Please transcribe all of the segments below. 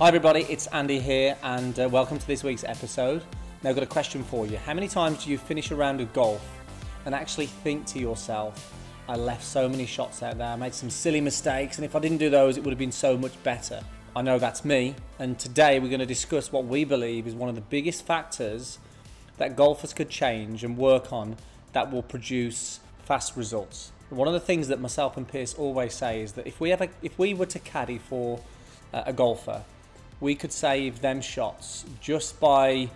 Hi, everybody, it's Andy here, and uh, welcome to this week's episode. Now, I've got a question for you. How many times do you finish a round of golf and actually think to yourself, I left so many shots out there, I made some silly mistakes, and if I didn't do those, it would have been so much better? I know that's me, and today we're going to discuss what we believe is one of the biggest factors that golfers could change and work on that will produce fast results. One of the things that myself and Pierce always say is that if we ever, if we were to caddy for uh, a golfer, we could save them shots just by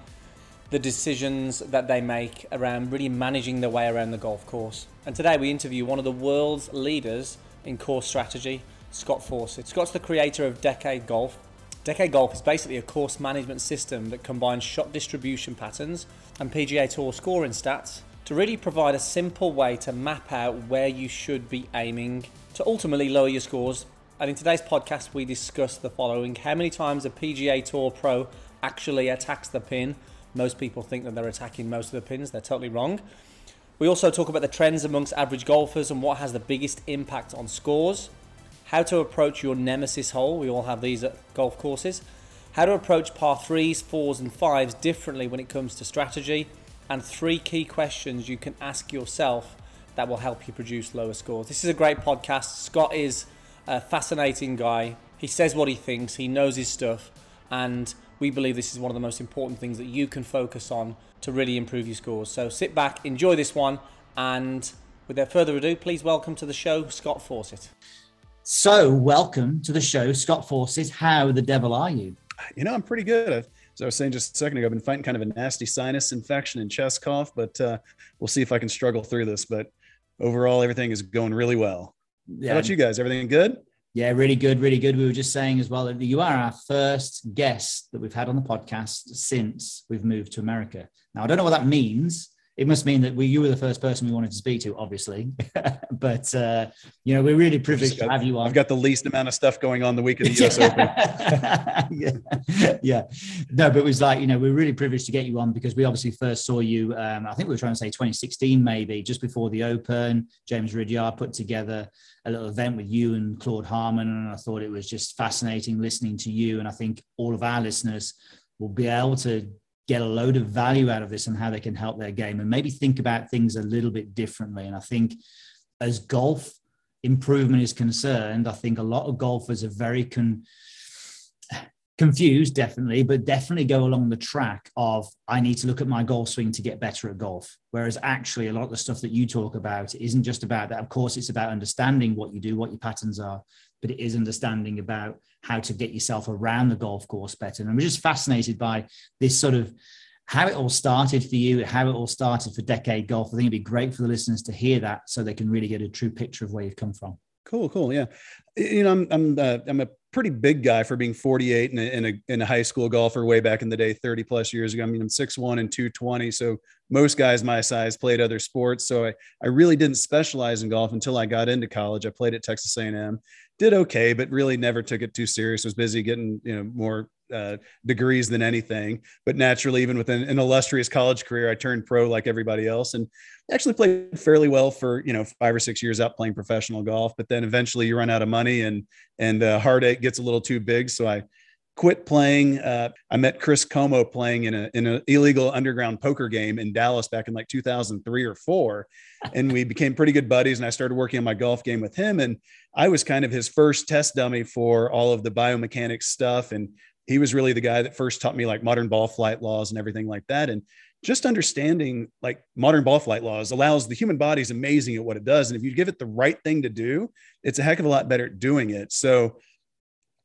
the decisions that they make around really managing their way around the golf course. And today we interview one of the world's leaders in course strategy, Scott Fawcett. Scott's the creator of Decade Golf. Decade Golf is basically a course management system that combines shot distribution patterns and PGA Tour scoring stats to really provide a simple way to map out where you should be aiming to ultimately lower your scores and in today's podcast, we discuss the following How many times a PGA Tour pro actually attacks the pin? Most people think that they're attacking most of the pins, they're totally wrong. We also talk about the trends amongst average golfers and what has the biggest impact on scores. How to approach your nemesis hole, we all have these at golf courses. How to approach par threes, fours, and fives differently when it comes to strategy. And three key questions you can ask yourself that will help you produce lower scores. This is a great podcast. Scott is a fascinating guy. He says what he thinks, he knows his stuff, and we believe this is one of the most important things that you can focus on to really improve your scores. So sit back, enjoy this one, and without further ado, please welcome to the show Scott Fawcett. So, welcome to the show, Scott Fawcett. How the devil are you? You know, I'm pretty good. As I was saying just a second ago, I've been fighting kind of a nasty sinus infection and chest cough, but uh, we'll see if I can struggle through this. But overall, everything is going really well. Yeah. How about you guys? Everything good? Yeah, really good, really good. We were just saying as well that you are our first guest that we've had on the podcast since we've moved to America. Now, I don't know what that means it must mean that we you were the first person we wanted to speak to, obviously. but uh, you know, we're really privileged got, to have you on. I've got the least amount of stuff going on the week of the US Open. yeah. yeah, no, but it was like you know, we're really privileged to get you on because we obviously first saw you. Um, I think we were trying to say 2016, maybe just before the Open. James Ridyard put together a little event with you and Claude Harmon, and I thought it was just fascinating listening to you. And I think all of our listeners will be able to get a load of value out of this and how they can help their game and maybe think about things a little bit differently. And I think as golf improvement is concerned, I think a lot of golfers are very con- confused, definitely, but definitely go along the track of I need to look at my golf swing to get better at golf. Whereas actually, a lot of the stuff that you talk about isn't just about that. Of course, it's about understanding what you do, what your patterns are, but it is understanding about how to get yourself around the golf course better. And I'm just fascinated by this sort of how it all started for you, how it all started for Decade Golf. I think it'd be great for the listeners to hear that so they can really get a true picture of where you've come from. Cool, cool. Yeah. You know, I'm, I'm, uh, I'm a pretty big guy for being 48 and a, and, a, and a high school golfer way back in the day, 30 plus years ago. I mean, I'm 6'1 and 220. So most guys my size played other sports. So I, I really didn't specialize in golf until I got into college. I played at Texas A&M did okay, but really never took it too serious. Was busy getting you know more uh, degrees than anything. But naturally, even within an illustrious college career, I turned pro like everybody else, and actually played fairly well for you know five or six years out playing professional golf. But then eventually, you run out of money, and and uh, heartache gets a little too big. So I quit playing. Uh, I met Chris Como playing in a in an illegal underground poker game in Dallas back in like 2003 or four, and we became pretty good buddies. And I started working on my golf game with him, and I was kind of his first test dummy for all of the biomechanics stuff. And he was really the guy that first taught me like modern ball flight laws and everything like that. And just understanding like modern ball flight laws allows the human body is amazing at what it does. And if you give it the right thing to do, it's a heck of a lot better at doing it. So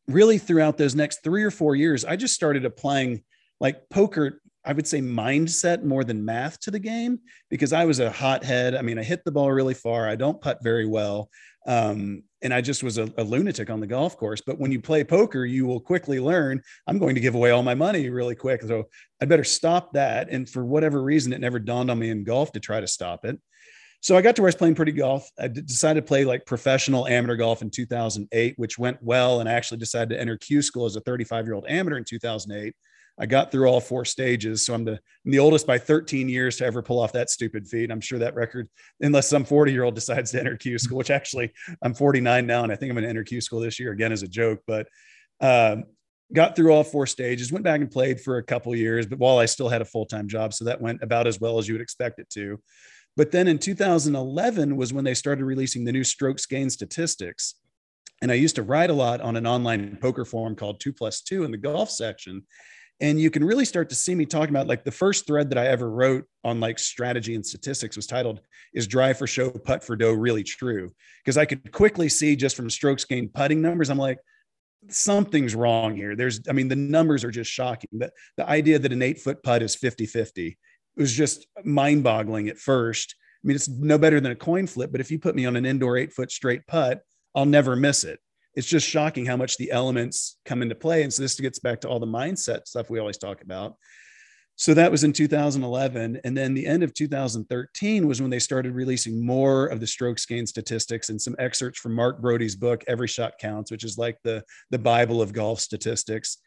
really throughout those next three or four years, I just started applying like poker, I would say mindset more than math to the game because I was a hothead. I mean, I hit the ball really far. I don't putt very well. Um, and I just was a, a, lunatic on the golf course. But when you play poker, you will quickly learn I'm going to give away all my money really quick. So I'd better stop that. And for whatever reason, it never dawned on me in golf to try to stop it. So I got to where I was playing pretty golf. I decided to play like professional amateur golf in 2008, which went well. And I actually decided to enter Q school as a 35 year old amateur in 2008. I got through all four stages. So I'm the, I'm the oldest by 13 years to ever pull off that stupid feat. I'm sure that record, unless some 40 year old decides to enter Q school, which actually I'm 49 now. And I think I'm going to enter Q school this year again as a joke. But, um, got through all four stages, went back and played for a couple years, but while I still had a full time job. So that went about as well as you would expect it to. But then in 2011 was when they started releasing the new strokes gain statistics. And I used to write a lot on an online poker forum called Two Plus Two in the golf section. And you can really start to see me talking about like the first thread that I ever wrote on like strategy and statistics was titled Is Drive for Show, Putt for Dough Really True? Because I could quickly see just from strokes gained putting numbers, I'm like, something's wrong here. There's, I mean, the numbers are just shocking. The, the idea that an eight foot putt is 50 50 was just mind boggling at first. I mean, it's no better than a coin flip, but if you put me on an indoor eight foot straight putt, I'll never miss it. It's just shocking how much the elements come into play. And so this gets back to all the mindset stuff we always talk about. So that was in 2011. And then the end of 2013 was when they started releasing more of the strokes gain statistics and some excerpts from Mark Broadie's book, Every Shot Counts, which is like the, the Bible of golf statistics.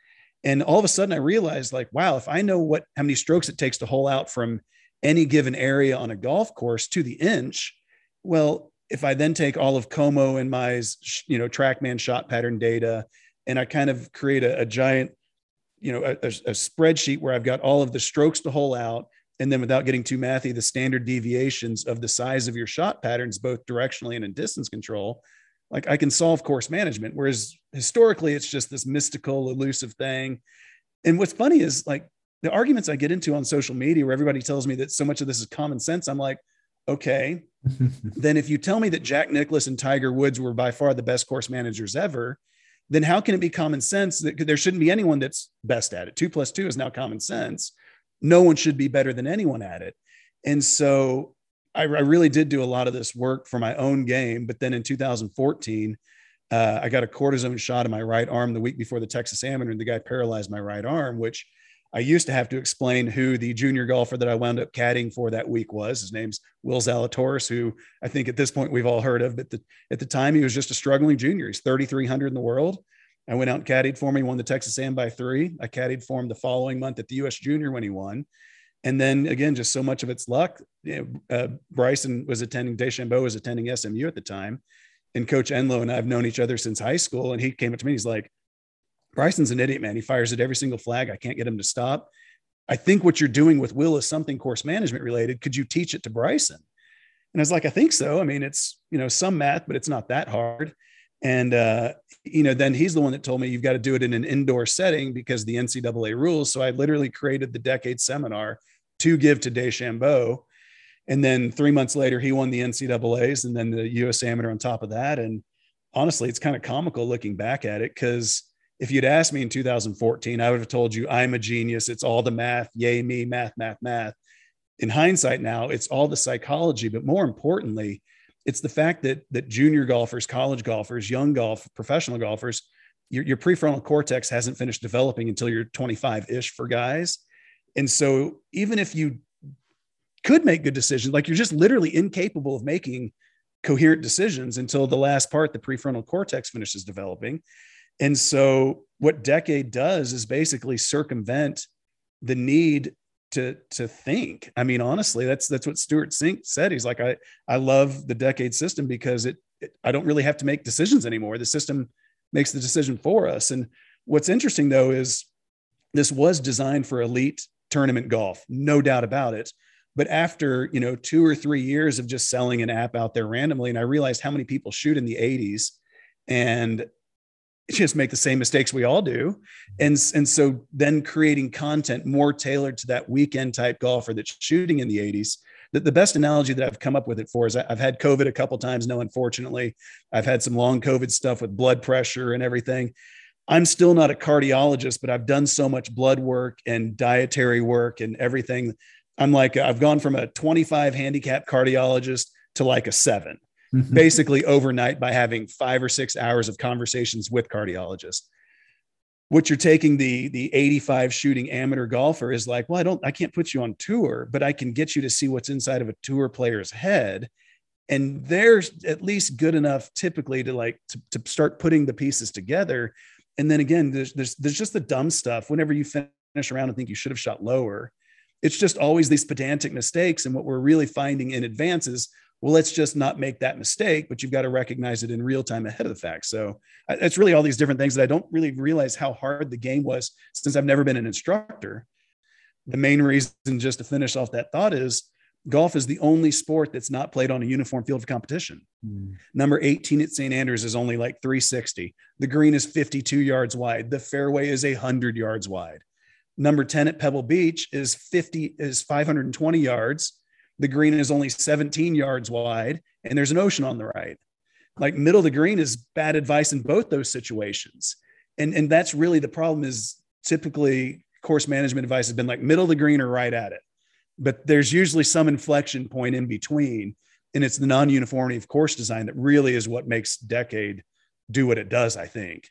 And all of a sudden I realized like, wow, if I know what, how many strokes it takes to hole out from any given area on a golf course to the inch, well, if I then take all of Como and my, you know, TrackMan shot pattern data, and I kind of create a, a giant you know a, a, spreadsheet where I've got all of the strokes to hole out, and then without getting too mathy, the standard deviations of the size of your shot patterns, both directionally and in distance control. Like I can solve course management, whereas historically it's just this mystical, elusive thing. And what's funny is like the arguments I get into on social media, where everybody tells me that so much of this is common sense. I'm like, okay, then if you tell me that Jack Nicklaus and Tiger Woods were by far the best course managers ever, then how can it be common sense that there shouldn't be anyone that's best at it? Two plus two is now common sense. No one should be better than anyone at it. And so I, I really did do a lot of this work for my own game. But then in 2014, uh, I got a cortisone shot in my right arm the week before the Texas Amateur, and the guy paralyzed my right arm, which I used to have to explain who the junior golfer that I wound up caddying for that week was. His name's Will Zalatoris, who I think at this point we've all heard of, but the, at the time he was just a struggling junior. He's 3,300 in the world. I went out and caddied for him. He won the Texas Am by three. I caddied for him the following month at the U.S. Junior when he won. And then again, just so much of it's luck. You know, uh, Bryson was attending, DeChambeau was attending SMU at the time. And Coach Enloe and I have known each other since high school. And he came up to me, he's like, Bryson's an idiot, man. He fires at every single flag. I can't get him to stop. I think what you're doing with Will is something course management related. Could you teach it to Bryson? And I was like, I think so. I mean, it's, you know, some math, but it's not that hard. And, uh, you know, then he's the one that told me you've got to do it in an indoor setting because the NCAA rules. So I literally created the decade seminar to give to DeChambeau. And then three months later, he won the NCAAs and then the US Amateur on top of that. And honestly, it's kind of comical looking back at it because if you'd asked me in 2014, I would have told you I'm a genius. It's all the math, yay me, math, math, math. In hindsight, now it's all the psychology, but more importantly, it's the fact that that junior golfers, college golfers, young golf, professional golfers, your, your prefrontal cortex hasn't finished developing until you're 25 ish for guys. And so even if you could make good decisions, like you're just literally incapable of making coherent decisions until the last part, the prefrontal cortex finishes developing. And so what decade does is basically circumvent the need to to think. I mean, honestly, that's that's what Stewart Cink said. He's like, I I love the decade system because it, it I don't really have to make decisions anymore. The system makes the decision for us. And what's interesting though is this was designed for elite tournament golf, no doubt about it. But after you know two or three years of just selling an app out there randomly, and I realized how many people shoot in the 80s, and just make the same mistakes we all do. And and so then creating content more tailored to that weekend type golfer that's shooting in the 80s the, the best analogy that i've come up with it for is i've had covid a couple times no unfortunately. I've had some long covid stuff with blood pressure and everything i'm still not a cardiologist but i've done so much blood work and dietary work and everything i'm like i've gone from a 25 handicap cardiologist to like a seven Mm-hmm. basically overnight by having five or six hours of conversations with cardiologists. What you're taking the the 85 shooting amateur golfer is like, well, I don't, I can't put you on tour, but I can get you to see what's inside of a tour player's head. And they're at least good enough typically to like to, to start putting the pieces together. And then again, there's, there's there's just the dumb stuff. Whenever you finish around and think you should have shot lower, it's just always these pedantic mistakes. And what we're really finding in advance is well, let's just not make that mistake, but you've got to recognize it in real time ahead of the fact. So it's really all these different things that I don't really realize how hard the game was since I've never been an instructor. The main reason, just to finish off that thought, is golf is the only sport that's not played on a uniform field of competition. Mm. Number 18 at St. Andrews is only like 360. The green is 52 yards wide. The fairway is 100 yards wide. Number 10 at Pebble Beach is 50 is 520 yards. The green is only 17 yards wide and there's an ocean on the right. Like middle of the green is bad advice in both those situations. And and that's really the problem is typically course management advice has been like middle of the green or right at it but there's usually some inflection point in between and it's the non-uniformity of course design that really is what makes decade do what it does i think.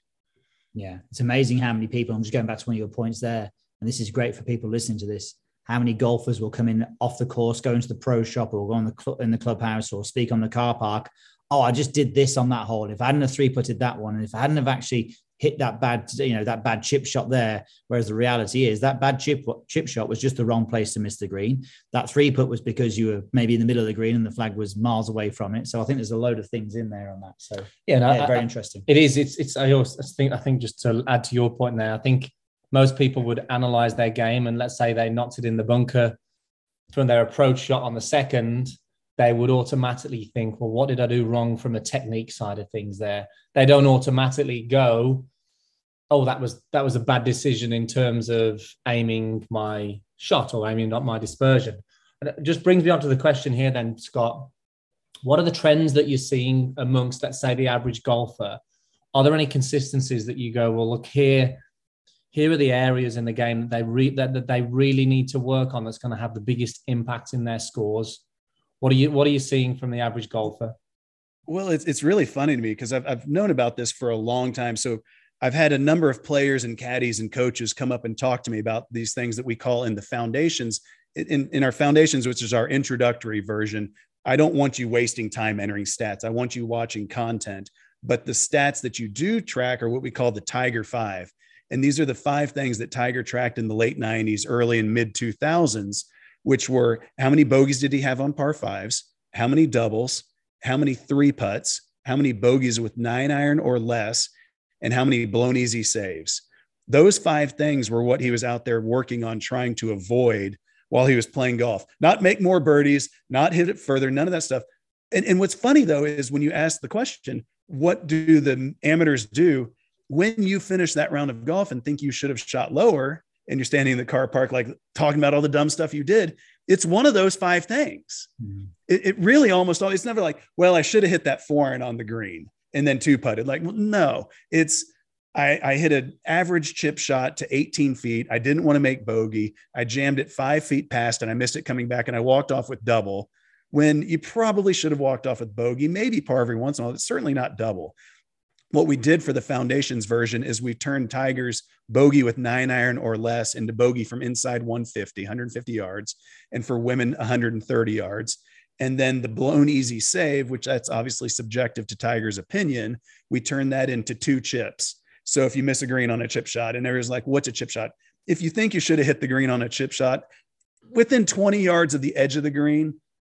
Yeah it's amazing how many people i'm just going back to one of your points there and this is great for people listening to this how many golfers will come in off the course go into the pro shop or go on the cl- in the clubhouse or speak on the car park. Oh i just did this on that hole. If i hadn't have three putted that one and if i hadn't have actually hit that bad, you know, that bad chip shot there. Whereas the reality is that bad chip chip shot was just the wrong place to miss the green. That three put was because you were maybe in the middle of the green and the flag was miles away from it. So I think there's a load of things in there on that. So yeah, no, yeah very I, interesting. It is. It's. It's. I also think. I think just to add to your point there, I think most people would analyze their game and let's say they knocked it in the bunker from their approach shot on the second they would automatically think, well, what did I do wrong from a technique side of things there? They don't automatically go, oh, that was that was a bad decision in terms of aiming my shot or aiming not my dispersion. And it just brings me on to the question here then, Scott. What are the trends that you're seeing amongst, let's say, the average golfer? Are there any consistencies that you go, well, look here, here are the areas in the game that they re- that, that they really need to work on that's going to have the biggest impact in their scores what are you What are you seeing from the average golfer? Well, it's it's really funny to me because I've I've known about this for a long time. So I've had a number of players and caddies and coaches come up and talk to me about these things that we call in the foundations. In, in our foundations, which is our introductory version, I don't want you wasting time entering stats. I want you watching content. But the stats that you do track are what we call the Tiger Five. And these are the five things that Tiger tracked in the late 90s, early and mid 2000s which were how many bogeys did he have on par fives, how many doubles, how many three putts, how many bogeys with nine iron or less, and how many blown easy saves. Those five things were what he was out there working on trying to avoid while he was playing golf. Not make more birdies, not hit it further, none of that stuff. And, and what's funny though is when you ask the question, what do the amateurs do when you finish that round of golf and think you should have shot lower? And you're standing in the car park, like talking about all the dumb stuff you did. It's one of those five things. Mm-hmm. It, it, really almost always, it's never like, well, I should have hit that four iron on the green and then two putted. Like, well, no, it's, I, I hit an average chip shot to 18 feet. I didn't want to make bogey. I jammed it five feet past and I missed it coming back and I walked off with double when you probably should have walked off with bogey, maybe par every once in a while. It's certainly not double what we did for the foundations version is we turned Tigers bogey with nine iron or less into bogey from inside 150, 150 yards, and for women 130 yards. And then the blown easy save, which that's obviously subjective to Tiger's opinion, we turned that into two chips. So if you miss a green on a chip shot, and everyone's like, what's a chip shot? If you think you should have hit the green on a chip shot, within 20 yards of the edge of the green,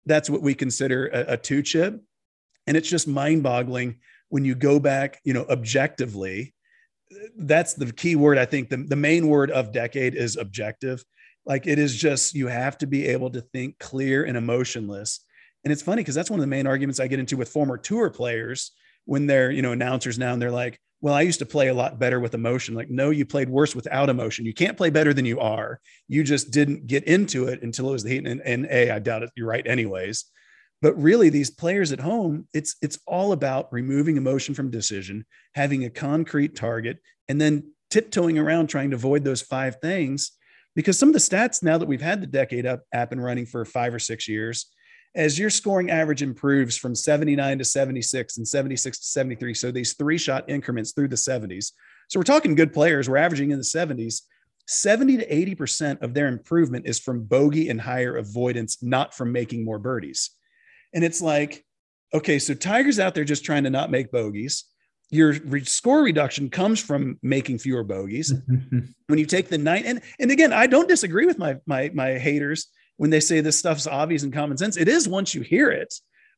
that's what we consider a, a two chip. And it's just mind boggling when you go back, you know, objectively, that's the key word. I think the, the main word of decade is objective. Like it is just, you have to be able to think clear and emotionless. And it's funny because that's one of the main arguments I get into with former tour players when they're, you know, announcers now and they're like, well, I used to play a lot better with emotion. Like, no, you played worse without emotion. You can't play better than you are. You just didn't get into it until it was the heat. And, and A, I doubt it. You're right, anyways. But really, these players at home, it's it's all about removing emotion from decision, having a concrete target, and then tiptoeing around trying to avoid those five things. Because some of the stats now that we've had the decade up app and running for five or six years, as your scoring average improves from 79 to 76 and 76 to 73, so these three shot increments through the 70s. So we're talking good players, we're averaging in the 70s. 70 to 80% of their improvement is from bogey and higher avoidance, not from making more birdies. And it's like, okay, so Tiger's out there just trying to not make bogeys. Your re- score reduction comes from making fewer bogeys. when you take the nine, and and again, I don't disagree with my my my haters when they say this stuff's obvious and common sense. It is once you hear it,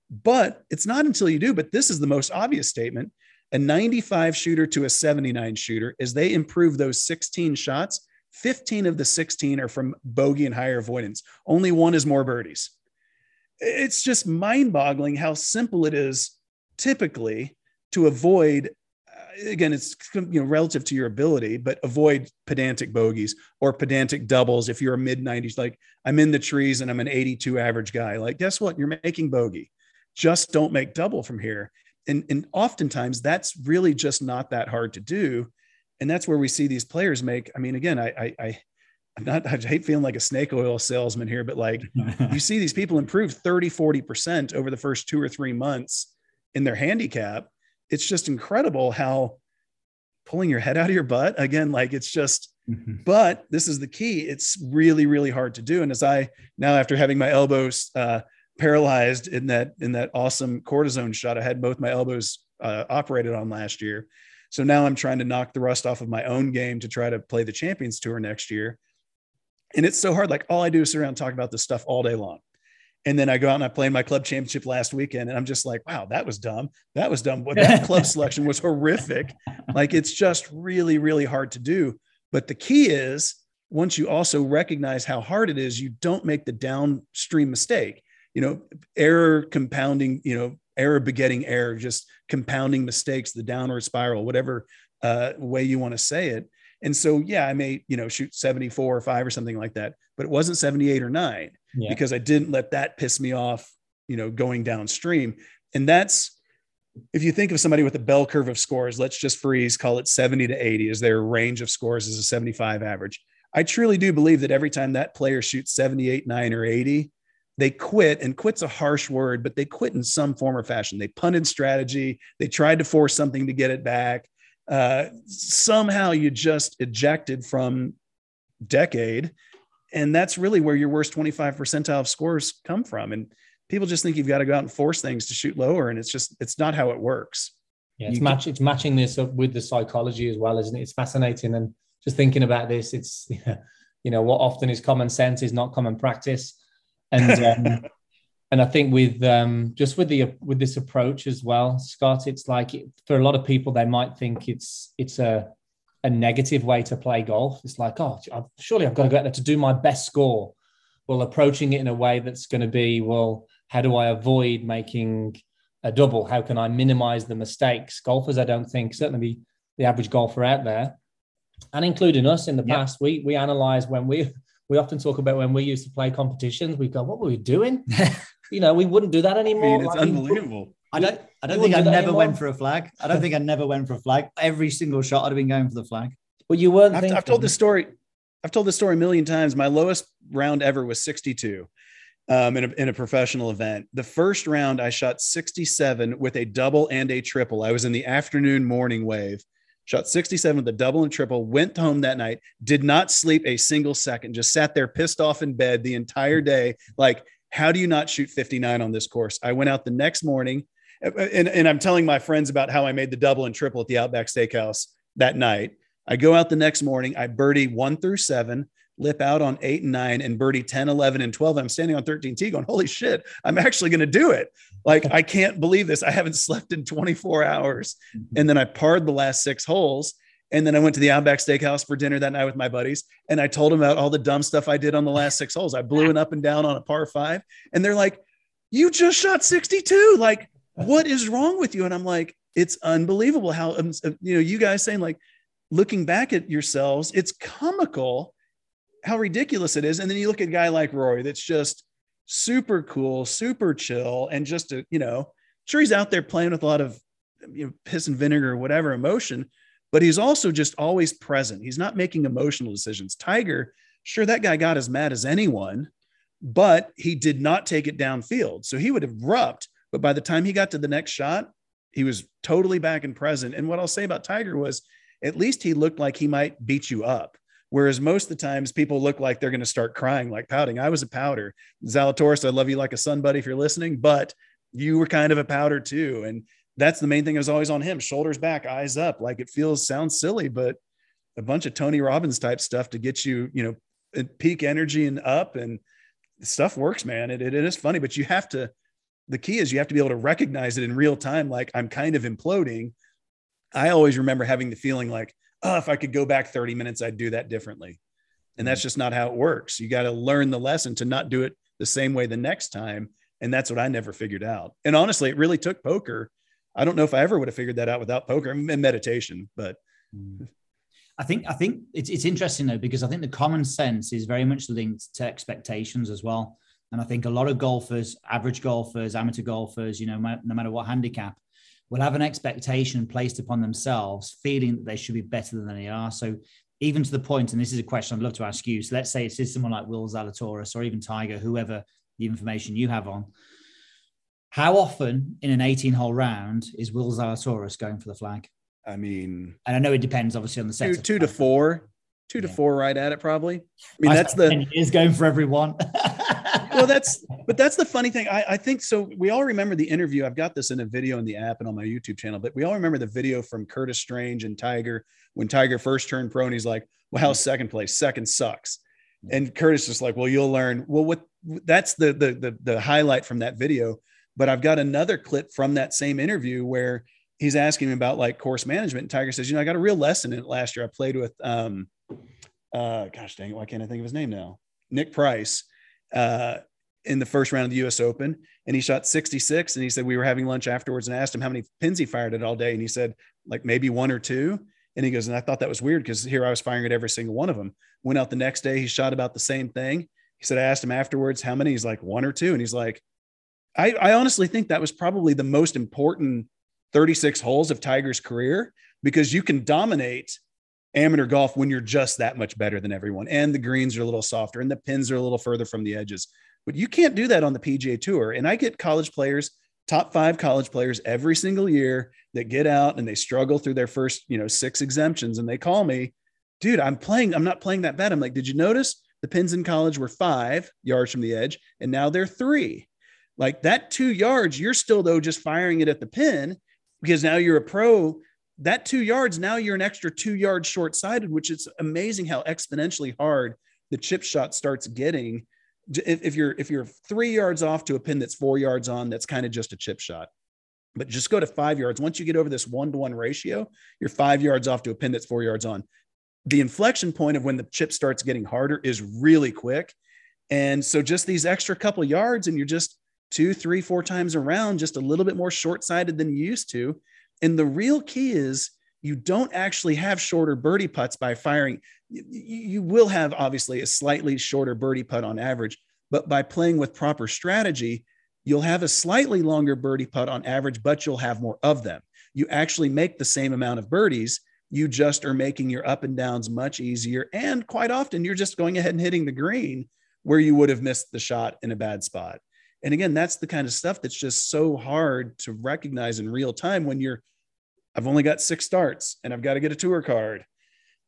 But it's not until you do, but this is the most obvious statement. A 95 shooter to a 79 shooter, as they improve those 16 shots, 15 of the 16 are from bogey and higher avoidance. Only one is more birdies. It's just mind boggling how simple it is typically to avoid uh, again, it's you know relative to your ability, but avoid pedantic bogeys or pedantic doubles. If you're a mid 90s, like I'm in the trees and I'm an 82 average guy, like guess what? You're making bogey. Just don't make double from here. And, and oftentimes that's really just not that hard to do. And that's where we see these players make. I mean, again, I, I, I not, I hate feeling like a snake oil salesman here, but like you see these people improve 30, 40% over the first two or three months in their handicap. It's just incredible how pulling your head out of your butt again like it's just mm-hmm. but this is the key. It's really really hard to do. And as i now after having my elbows uh, paralyzed in that in that awesome cortisone shot i had both my elbows uh, operated on last year so now i'm trying to knock the rust off of my own game to try to play the champions tour next year and it's so hard like all i do is sit around and talk about this stuff all day long and then I go out and I play in my club championship last weekend, and I'm just like, wow, that was dumb. That was dumb. But that club selection was horrific. Like it's just really, really hard to do. But the key is once you also recognize how hard it is, you don't make the downstream mistake. You know, error compounding, you know, error begetting error, just compounding mistakes, the downward spiral, whatever uh, way you want to say it. And so, yeah, I may, you know, shoot 74 or five or something like that, but it wasn't 78 or nine yeah. because I didn't let that piss me off, you know, going downstream. And that's, if you think of somebody with a bell curve of scores, let's just freeze, call it 70 to 80 as their range of scores is a 75 average. I truly do believe that every time that player shoots 78, nine, or 80, they quit and quit's a harsh word, but they quit in some form or fashion. They punted strategy. They tried to force something to get it back. Uh, somehow you just ejected from decade. And that's really where your worst 25 percentile of scores come from. And people just think you've got to go out and force things to shoot lower and it's just it's not how it works. Yeah it's match it's matching this up with the psychology as well isn't it? It's fascinating. And just thinking about this it's you know what often is common sense is not common practice. And um, and i think with um, just with the with this approach as well scott it's like for a lot of people they might think it's it's a a negative way to play golf. It's like, oh, surely I've got to go out there to do my best score. Well, approaching it in a way that's going to be, well, how do I avoid making a double? How can I minimize the mistakes? Golfers, I don't think, certainly the, the average golfer out there, and including us in the yep. past, we we analyze when we we often talk about when we used to play competitions. We go, what were we doing? you know, we wouldn't do that anymore. I mean, it's like, unbelievable. I don't. I don't think I never went for a flag. I don't think I never went for a flag. Every single shot I'd have been going for the flag. But you weren't. I've, I've told this story. I've told this story a million times. My lowest round ever was 62 um, in, a, in a professional event. The first round, I shot 67 with a double and a triple. I was in the afternoon morning wave, shot 67 with a double and triple, went home that night, did not sleep a single second, just sat there pissed off in bed the entire day. Like, how do you not shoot 59 on this course? I went out the next morning, and, and I'm telling my friends about how I made the double and triple at the Outback Steakhouse that night. I go out the next morning, I birdie one through seven, lip out on eight and nine, and birdie 10, 11, and 12. I'm standing on 13 T going, holy shit, I'm actually going to do it. Like, I can't believe this. I haven't slept in 24 hours. Mm-hmm. And then I parred the last six holes. And then I went to the Outback Steakhouse for dinner that night with my buddies. And I told them about all the dumb stuff I did on the last six holes. I blew it up and down on a par five. And they're like, you just shot 62. Like, what is wrong with you? And I'm like, it's unbelievable how, um, uh, you know, you guys saying like, looking back at yourselves, it's comical how ridiculous it is. And then you look at a guy like Rory that's just super cool, super chill, and just a, you know, sure he's out there playing with a lot of you know, piss and vinegar or whatever emotion, but he's also just always present. He's not making emotional decisions. Tiger, sure, that guy got as mad as anyone, but he did not take it downfield. So he would erupt but by the time he got to the next shot, he was totally back and present. And what I'll say about Tiger was at least he looked like he might beat you up. Whereas most of the times people look like they're going to start crying, like pouting. I was a powder. Zalatoris, I love you like a son, buddy, if you're listening, but you were kind of a powder too. And that's the main thing I was always on him shoulders back, eyes up. Like it feels, sounds silly, but a bunch of Tony Robbins type stuff to get you, you know, peak energy and up and stuff works, man. It, it is funny, but you have to, the key is you have to be able to recognize it in real time. Like I'm kind of imploding. I always remember having the feeling like, oh, if I could go back 30 minutes, I'd do that differently. And that's mm. just not how it works. You got to learn the lesson to not do it the same way the next time. And that's what I never figured out. And honestly, it really took poker. I don't know if I ever would have figured that out without poker and meditation, but hmm. I think I think it's it's interesting though because I think the common sense is very much linked to expectations as well. And I think a lot of golfers, average golfers, amateur golfers, you know, no matter what handicap, will have an expectation placed upon themselves, feeling that they should be better than they are. So even to the point, and this is a question I'd love to ask you. So let's say it's someone like Will Zalatoris or even Tiger, whoever the information you have on. How often in an 18 hole round is Will Zalatoris going for the flag? I mean, and I know it depends obviously on the set. Two, two to four, two yeah. to four, right at it probably. I mean, I that's the is going for everyone. well, that's but that's the funny thing. I, I think so. We all remember the interview. I've got this in a video in the app and on my YouTube channel, but we all remember the video from Curtis Strange and Tiger when Tiger first turned pro, and he's like, "Well, how's second place? Second sucks." And Curtis is like, "Well, you'll learn." Well, what that's the the the, the highlight from that video. But I've got another clip from that same interview where he's asking me about like course management. And Tiger says, "You know, I got a real lesson in it last year. I played with um, uh, gosh dang it, why can't I think of his name now? Nick Price." Uh, in the first round of the US Open and he shot 66 and he said we were having lunch afterwards and I asked him how many pins he fired it all day and he said like maybe one or two and he goes and I thought that was weird because here I was firing at every single one of them went out the next day he shot about the same thing he said I asked him afterwards how many he's like one or two and he's like I, I honestly think that was probably the most important 36 holes of Tiger's career because you can dominate amateur golf when you're just that much better than everyone and the greens are a little softer and the pins are a little further from the edges but you can't do that on the PGA Tour. And I get college players, top five college players every single year that get out and they struggle through their first, you know, six exemptions. And they call me, dude, I'm playing, I'm not playing that bad. I'm like, did you notice the pins in college were five yards from the edge and now they're three? Like that two yards, you're still though just firing it at the pin because now you're a pro. That two yards, now you're an extra two yards short sighted, which is amazing how exponentially hard the chip shot starts getting if, if you're if you're three yards off to a pin that's four yards on, that's kind of just a chip shot. But just go to five yards. Once you get over this one to one ratio, you're five yards off to a pin that's four yards on. The inflection point of when the chip starts getting harder is really quick. And so just these extra couple yards, and you're just two, three, four times around, just a little bit more short sighted than you used to. And the real key is you don't actually have shorter birdie putts by firing. You will have obviously a slightly shorter birdie putt on average, but by playing with proper strategy, you'll have a slightly longer birdie putt on average, but you'll have more of them. You actually make the same amount of birdies. You just are making your up and downs much easier. And quite often, you're just going ahead and hitting the green where you would have missed the shot in a bad spot. And again, that's the kind of stuff that's just so hard to recognize in real time when you're I've only got six starts and I've got to get a tour card.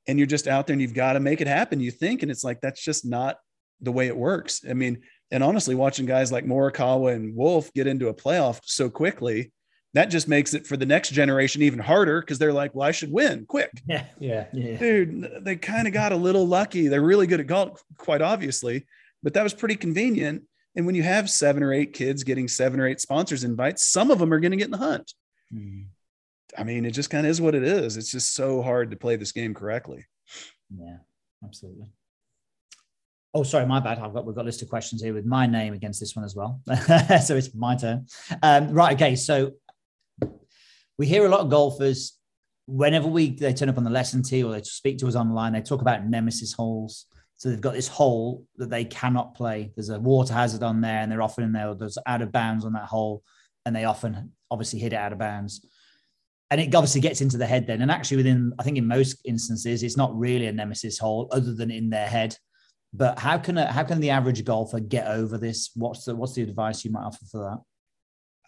And you're just out there and you've got to make it happen. You think, and it's like, that's just not the way it works. I mean, and honestly, watching guys like Morikawa and Wolff get into a playoff so quickly, that just makes it for the next generation even harder because they're like, well, I should win quick. Yeah. Yeah. yeah. Dude, they kind of got a little lucky. They're really good at golf, quite obviously, but that was pretty convenient. And when you have seven or eight kids getting seven or eight sponsors invites, some of them are going to get in the hunt. Mm. I mean, it just kind of is what it is. It's just so hard to play this game correctly. Yeah, absolutely. Oh, sorry, my bad. I've got we've got a list of questions here with my name against this one as well. so it's my turn. Um, right. Okay. So we hear a lot of golfers whenever we they turn up on the lesson tee or they speak to us online. They talk about nemesis holes. So they've got this hole that they cannot play. There's a water hazard on there, and they're often in there. Or there's out of bounds on that hole, and they often obviously hit it out of bounds and it obviously gets into the head then. And actually, within I think in most instances, it's not really a nemesis hole other than in their head. But how can a, how can the average golfer get over this? What's the what's the advice you might offer for that?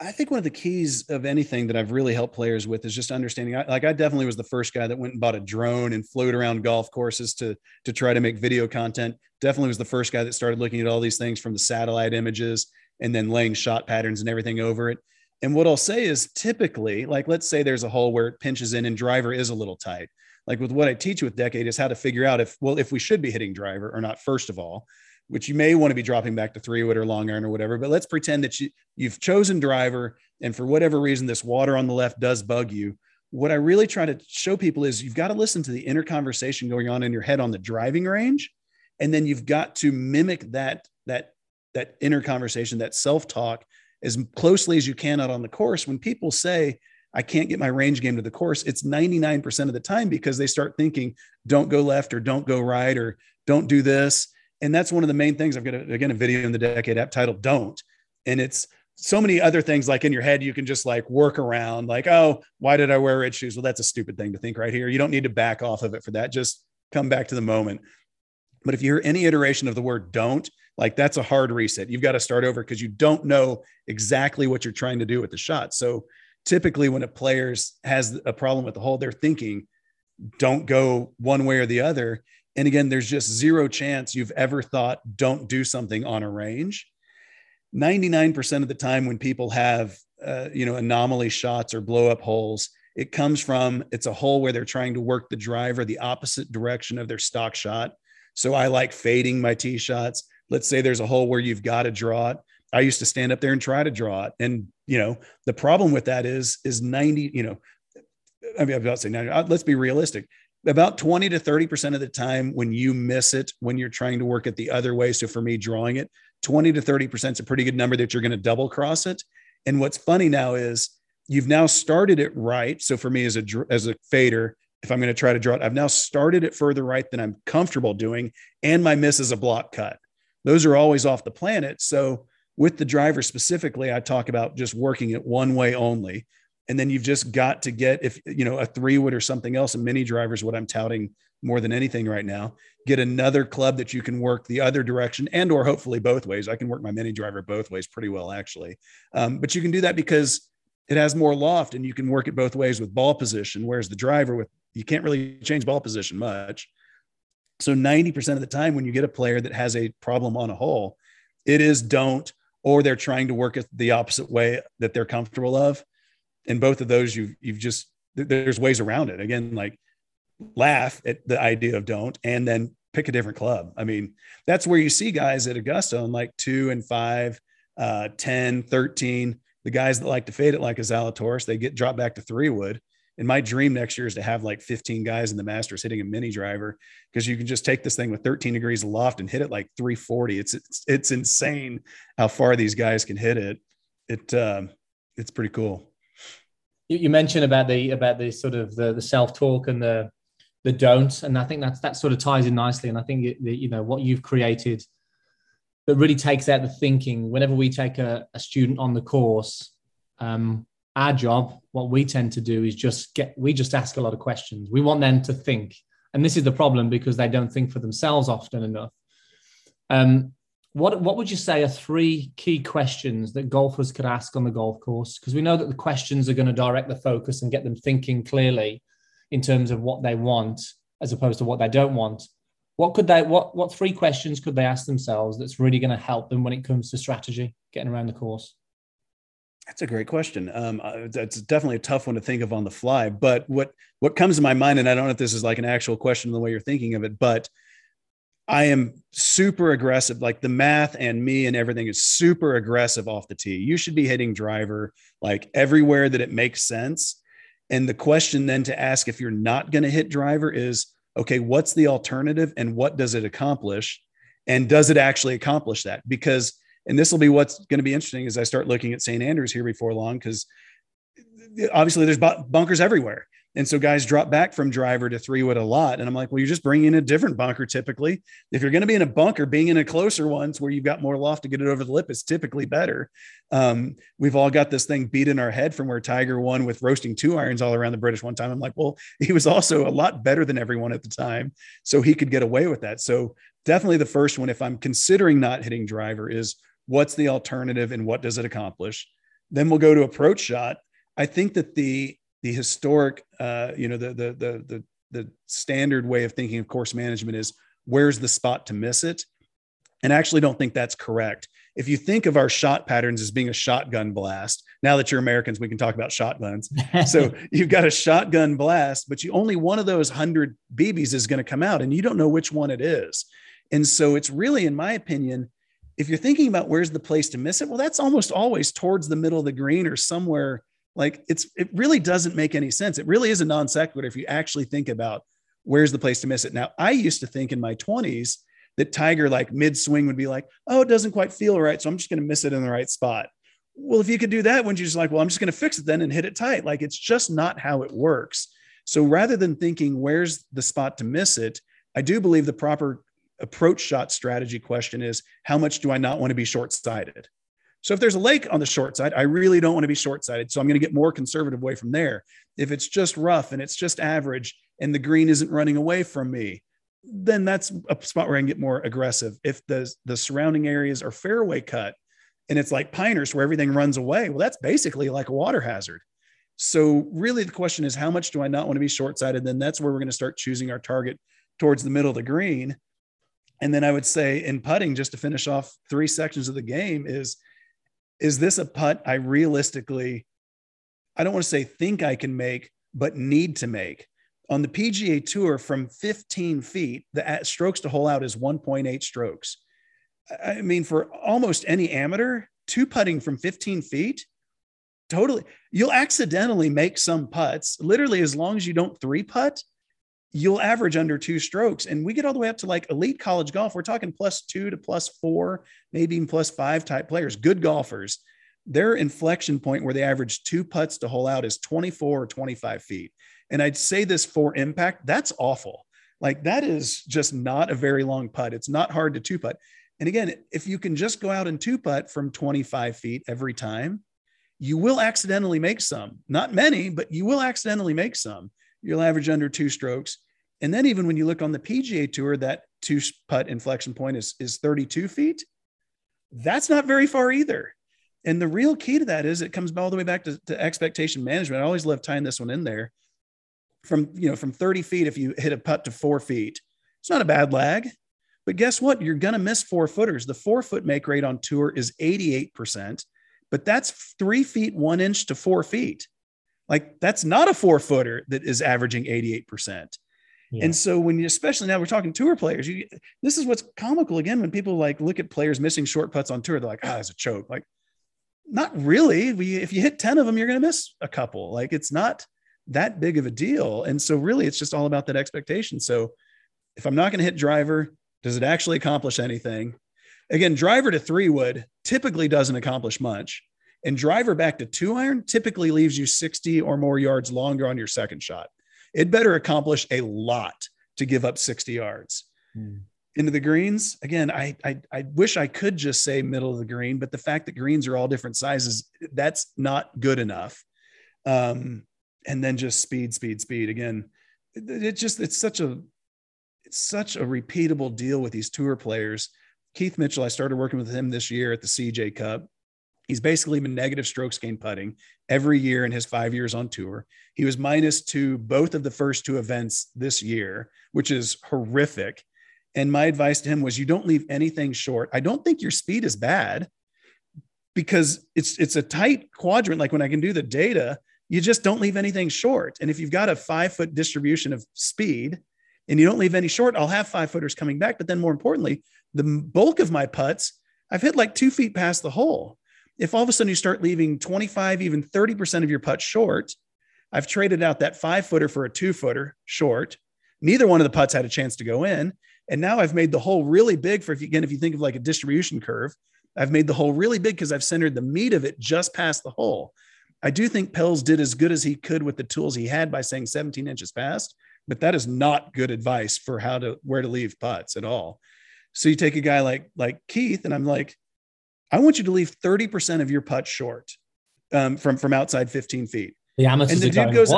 I think one of the keys of anything that I've really helped players with is just understanding. I, Like I definitely was the first guy that went and bought a drone and flew it around golf courses to to try to make video content. Definitely was the first guy that started looking at all these things from the satellite images and then laying shot patterns and everything over it. And what I'll say is typically, like, let's say there's a hole where it pinches in and driver is a little tight. Like with what I teach with Decade is how to figure out if, well, if we should be hitting driver or not, first of all. Which you may want to be dropping back to three wood or long iron or whatever. But let's pretend that you, you've chosen driver, and for whatever reason, this water on the left does bug you. What I really try to show people is you've got to listen to the inner conversation going on in your head on the driving range, and then you've got to mimic that that that inner conversation, that self talk, as closely as you can out on the course. When people say, I can't get my range game to the course, it's 99% of the time because they start thinking, don't go left or don't go right or don't do this. And that's one of the main things. I've got, a, again, a video in the Decade app titled Don't. And it's so many other things like in your head, you can just like work around, like, oh, why did I wear red shoes? Well, that's a stupid thing to think right here. You don't need to back off of it for that. Just come back to the moment. But if you hear any iteration of the word don't, like that's a hard reset. You've got to start over because you don't know exactly what you're trying to do with the shot. So typically when a player has a problem with the hole, they're thinking, don't go one way or the other. And again, there's just zero chance you've ever thought, don't do something on a range. 99% of the time when people have, uh, you know, anomaly shots or blow up holes, it comes from it's a hole where they're trying to work the driver the opposite direction of their stock shot. So I like fading my tee shots. Let's say there's a hole where you've got to draw it. I used to stand up there and try to draw it. And, you know, the problem with that is, is 90, you know, I mean, I'm about to say 90, uh, let's be realistic. About 20 to 30% of the time when you miss it, when you're trying to work it the other way. So for me, drawing it, 20 to 30% is a pretty good number that you're going to double cross it. And what's funny now is you've now started it right. So for me as a, as a fader, if I'm going to try to draw it, I've now started it further right than I'm comfortable doing. And my miss is a block cut. Those are always off the planet. So with the driver specifically, I talk about just working it one way only. And then you've just got to get, if you know, a three wood or something else, a mini driver is what I'm touting more than anything right now. Get another club that you can work the other direction and or hopefully both ways. I can work my mini driver both ways pretty well, actually. Um, but you can do that because it has more loft and you can work it both ways with ball position. Whereas the driver with you can't really change ball position much. So 90% of the time when you get a player that has a problem on a hole, it is don't or they're trying to work it the opposite way that they're comfortable of. And both of those, you've you've just there's ways around it. Again, like laugh at the idea of don't, and then pick a different club. I mean, that's where you see guys at Augusta on like two and five, uh, 10, 13. The guys that like to fade it like a Zalatoris, they get dropped back to three wood. And my dream next year is to have like 15 guys in the Masters hitting a mini driver because you can just take this thing with 13 degrees of loft and hit it like 340. It's it's, it's insane how far these guys can hit it. It um, it's pretty cool. You, mentioned about the about the sort of the, the self talk and the the don't, and I think that's that sort of ties in nicely. And I think it, you know what you've created that really takes out the thinking. Whenever we take a, a student on the course, um, our job, what we tend to do is just get, we just ask a lot of questions. We want them to think. And this is the problem because they don't think for themselves often enough. Um, what, what would you say are three key questions that golfers could ask on the golf course? Because we know that the questions are going to direct the focus and get them thinking clearly in terms of what they want as opposed to what they don't want. What could they, what, what three questions could they ask themselves that's really going to help them when it comes to strategy, getting around the course? That's a great question. Um, uh, that's definitely a tough one to think of on the fly. But what what comes to my mind, and I don't know if this is like an actual question in the way you're thinking of it, but I am super aggressive. Like the math and me and everything is super aggressive off the tee. You should be hitting driver like everywhere that it makes sense. And the question then to ask if you're not going to hit driver is, okay, what's the alternative and what does it accomplish? And does it actually accomplish that? Because and this will be what's going to be interesting as I start looking at St. Andrews here before long, because obviously there's bunkers everywhere. And so guys drop back from driver to three wood a lot. And I'm like, well, you're just bringing in a different bunker typically. If you're going to be in a bunker, being in a closer ones where you've got more loft to get it over the lip is typically better. Um, we've all got this thing beat in our head from where Tiger won with roasting two irons all around the British one time. I'm like, well, he was also a lot better than everyone at the time. So he could get away with that. So definitely the first one, if I'm considering not hitting driver, is what's the alternative and what does it accomplish then we'll go to approach shot i think that the the historic uh, you know the, the the the the standard way of thinking of course management is where's the spot to miss it? And I actually don't think that's correct. If you think of our shot patterns as being a shotgun blast now that you're americans we can talk about shotguns. So you've got a shotgun blast but you only one of those 100 bb's is going to come out and you don't know which one it is. And so it's really, in my opinion, if you're thinking about where's the place to miss it, well, that's almost always towards the middle of the green or somewhere like it's it really doesn't make any sense. It really is a non sequitur if you actually think about where's the place to miss it. Now, I used to think in my 20s that Tiger like mid swing would be like, oh, it doesn't quite feel right, so I'm just going to miss it in the right spot. Well, if you could do that, wouldn't you just like, well, I'm just going to fix it then and hit it tight? Like it's just not how it works. So rather than thinking where's the spot to miss it, I do believe the proper approach shot strategy question is how much do I not want to be short sighted? So if there's a lake on the short side, I really don't want to be short sighted. So I'm going to get more conservative way from there. If it's just rough and it's just average and the green isn't running away from me, then that's a spot where I can get more aggressive. If the, the surrounding areas are fairway cut and it's like Pinehurst where everything runs away, well, that's basically like a water hazard. So really the question is how much do I not want to be short sighted? Then that's where we're going to start choosing our target towards the middle of the green. And then I would say in putting, just to finish off three sections of the game, is is this a putt I realistically, I don't want to say think I can make, but need to make? On the PGA Tour, from 15 feet, the strokes to hole out is 1.8 strokes. I mean, for almost any amateur, two putting from 15 feet, totally, you'll accidentally make some putts. Literally, as long as you don't three putt, you'll average under two strokes. And we get all the way up to like elite college golf. We're talking plus two to plus four, maybe even plus five type players, good golfers. Their inflection point where they average two putts to hole out is 24 or 25 feet. And I'd say this for impact, that's awful. Like that is just not a very long putt. It's not hard to two putt. And again, if you can just go out and two putt from 25 feet every time, you will accidentally make some. Not many, but you will accidentally make some you'll average under two strokes. And then even when you look on the PGA Tour, that two putt inflection point is, is 32 feet. That's not very far either. And the real key to that is it comes all the way back to, to expectation management. I always love tying this one in there. From you know, from 30 feet, if you hit a putt to four feet, it's not a bad lag. But guess what? You're going to miss four footers. The four foot make rate on tour is 88%, but that's three feet, one inch to four feet. Like that's not a four footer that is averaging 88%. Yeah. And so when you, especially now we're talking tour players, you, this is what's comical again, when people like look at players missing short putts on tour, they're like, ah, it's a choke. Like not really. We, if you hit 10 of them, you're going to miss a couple. Like it's not that big of a deal. And so really it's just all about that expectation. So if I'm not going to hit driver, does it actually accomplish anything? Again, driver to three wood typically doesn't accomplish much. And driver back to two iron typically leaves you 60 or more yards longer on your second shot. It better accomplish a lot to give up 60 yards. Hmm. Into the greens, again, I, I, I wish I could just say middle of the green, but the fact that greens are all different sizes, that's not good enough. Um, and then just speed, speed, speed. Again, it, it just it's such a it's such a repeatable deal with these tour players. Keith Mitchell, I started working with him this year at the CJ Cup. He's basically been negative strokes gain putting every year in his five years on tour. He was minus two both of the first two events this year, which is horrific. And my advice to him was you don't leave anything short. I don't think your speed is bad because it's it's a tight quadrant. Like when I can do the data, you just don't leave anything short. And if you've got a five foot distribution of speed and you don't leave any short, I'll have five footers coming back. But then more importantly, the bulk of my putts, I've hit like two feet past the hole if all of a sudden you start leaving 25, even 30% of your putts short, I've traded out that five footer for a two footer short. Neither one of the putts had a chance to go in. And now I've made the hole really big for, if you, again, if you think of like a distribution curve, I've made the hole really big because I've centered the meat of it just past the hole. I do think Pelz did as good as he could with the tools he had by saying 17 inches past, but that is not good advice for how to where to leave putts at all. So you take a guy like like Keith, and I'm like, I want you to leave 30% of your putt short um, from, from outside 15 feet. The amateurs and the dude goes,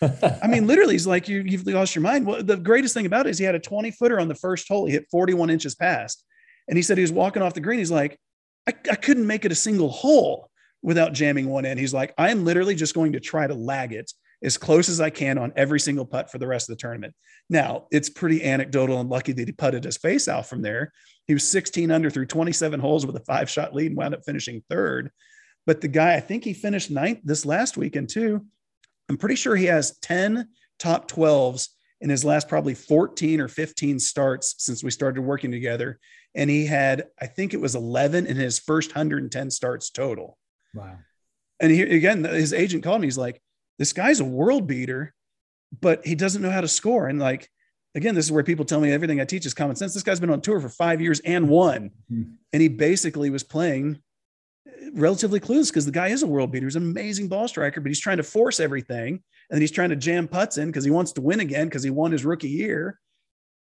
I mean, literally, he's like, you, you've lost your mind. Well, the greatest thing about it is he had a 20 footer on the first hole. He hit 41 inches past. And he said he was walking off the green. He's like, I, I couldn't make it a single hole without jamming one in. He's like, I am literally just going to try to lag it as close as I can on every single putt for the rest of the tournament. Now, it's pretty anecdotal and lucky that he putted his face out from there. He was 16 under through 27 holes with a five shot lead and wound up finishing third. But the guy, I think he finished ninth this last weekend too. I'm pretty sure he has 10 top 12s in his last probably 14 or 15 starts since we started working together. And he had, I think it was 11 in his first 110 starts total. Wow. And he, again, his agent called me. He's like, this guy's a world beater, but he doesn't know how to score. And like, again, this is where people tell me everything I teach is common sense. This guy's been on tour for five years and won. Mm-hmm. And he basically was playing relatively clueless because the guy is a world beater. He's an amazing ball striker, but he's trying to force everything. And he's trying to jam putts in because he wants to win again because he won his rookie year.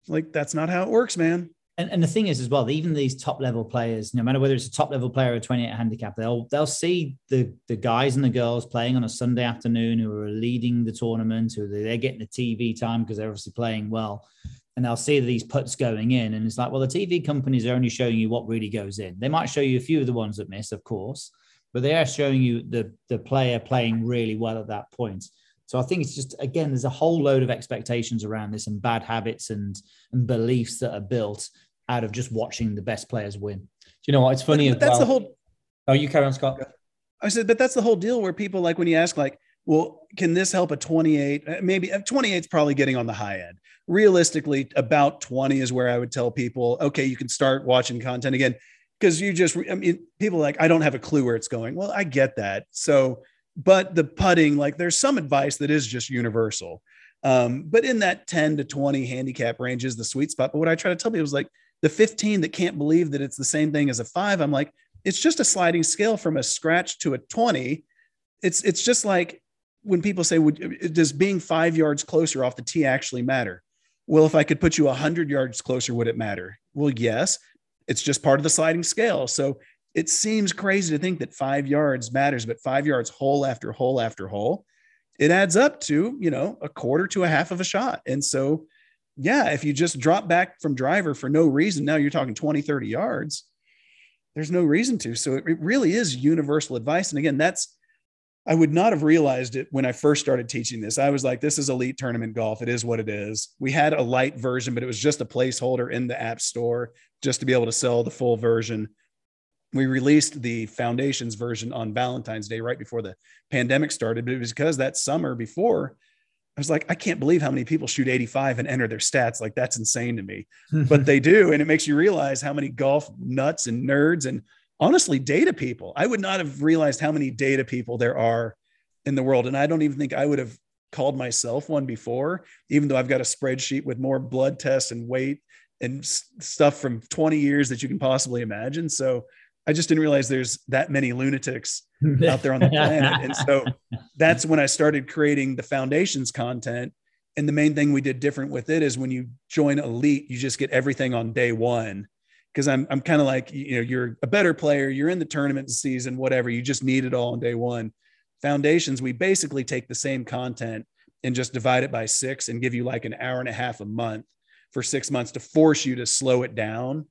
Like, that's not how it works, man. And, and the thing is as well, even these top level players, no matter whether it's a top level player or 28 handicap, they'll they'll see the the guys and the girls playing on a Sunday afternoon who are leading the tournament, who they're getting the TV time because they're obviously playing well. And they'll see these putts going in. And it's like, well, the TV companies are only showing you what really goes in. They might show you a few of the ones that miss, of course, but they are showing you the the player playing really well at that point. So I think it's just again, there's a whole load of expectations around this and bad habits and and beliefs that are built out of just watching the best players win. Do you know what? It's funny. But, but that's well. the whole. Oh, you carry on, Scott. I said, but that's the whole deal where people like when you ask, like, well, can this help a 28? Uh, maybe 28 is probably getting on the high end. Realistically, about 20 is where I would tell people, okay, you can start watching content again. Because you just, I mean, people like, I don't have a clue where it's going. Well, I get that. So, but the putting, like, there's some advice that is just universal. Um, but in that 10 to 20 handicap range is the sweet spot. But what I try to tell people is like, the 15 that can't believe that it's the same thing as a five, I'm like, it's just a sliding scale from a scratch to a 20. It's it's just like when people say, would, does being five yards closer off the tee actually matter? Well, if I could put you 100 yards closer, would it matter? Well, yes. It's just part of the sliding scale. So it seems crazy to think that five yards matters, but five yards hole after hole after hole, it adds up to, you know, a quarter to a half of a shot. And so yeah, if you just drop back from driver for no reason, now you're talking 20, 30 yards. There's no reason to. So it, it really is universal advice. And again, that's, I would not have realized it when I first started teaching this. I was like, this is elite tournament golf. It is what it is. We had a light version, but it was just a placeholder in the app store just to be able to sell the full version. We released the foundations version on Valentine's Day right before the pandemic started, but it was because that summer before I was like, I can't believe how many people shoot 85 and enter their stats. Like that's insane to me, but they do. And it makes you realize how many golf nuts and nerds and honestly data people. I would not have realized how many data people there are in the world. And I don't even think I would have called myself one before, even though I've got a spreadsheet with more blood tests and weight and stuff from 20 years that you can possibly imagine. So I just didn't realize there's that many lunatics out there on the planet. and so that's when I started creating the foundations content. And the main thing we did different with it is when you join Elite, you just get everything on day one. Because I'm, I'm kind of like, you know, you're a better player, you're in the tournament season, whatever, you just need it all on day one. Foundations, we basically take the same content and just divide it by six and give you like an hour and a half a month for six months to force you to slow it down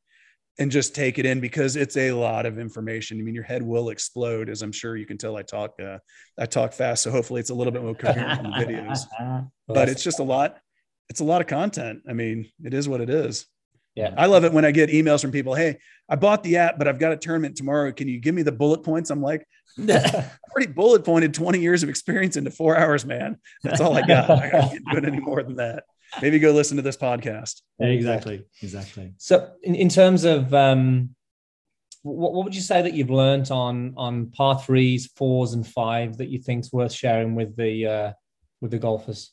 and just take it in because it's a lot of information. I mean, your head will explode, as I'm sure you can tell. I talk, uh, I talk fast, so hopefully it's a little bit more coherent in the videos. but it's just a lot. It's a lot of content. I mean, it is what it is. Yeah, I love it when I get emails from people. Hey, I bought the app, but I've got a tournament tomorrow. Can you give me the bullet points? I'm like, pretty bullet pointed 20 years of experience into four hours, man. That's all I got. I can't do it any more than that maybe go listen to this podcast. Exactly. Exactly. So in, in terms of um, what, what would you say that you've learned on on par threes, fours, and five that you think's worth sharing with the uh, with the golfers?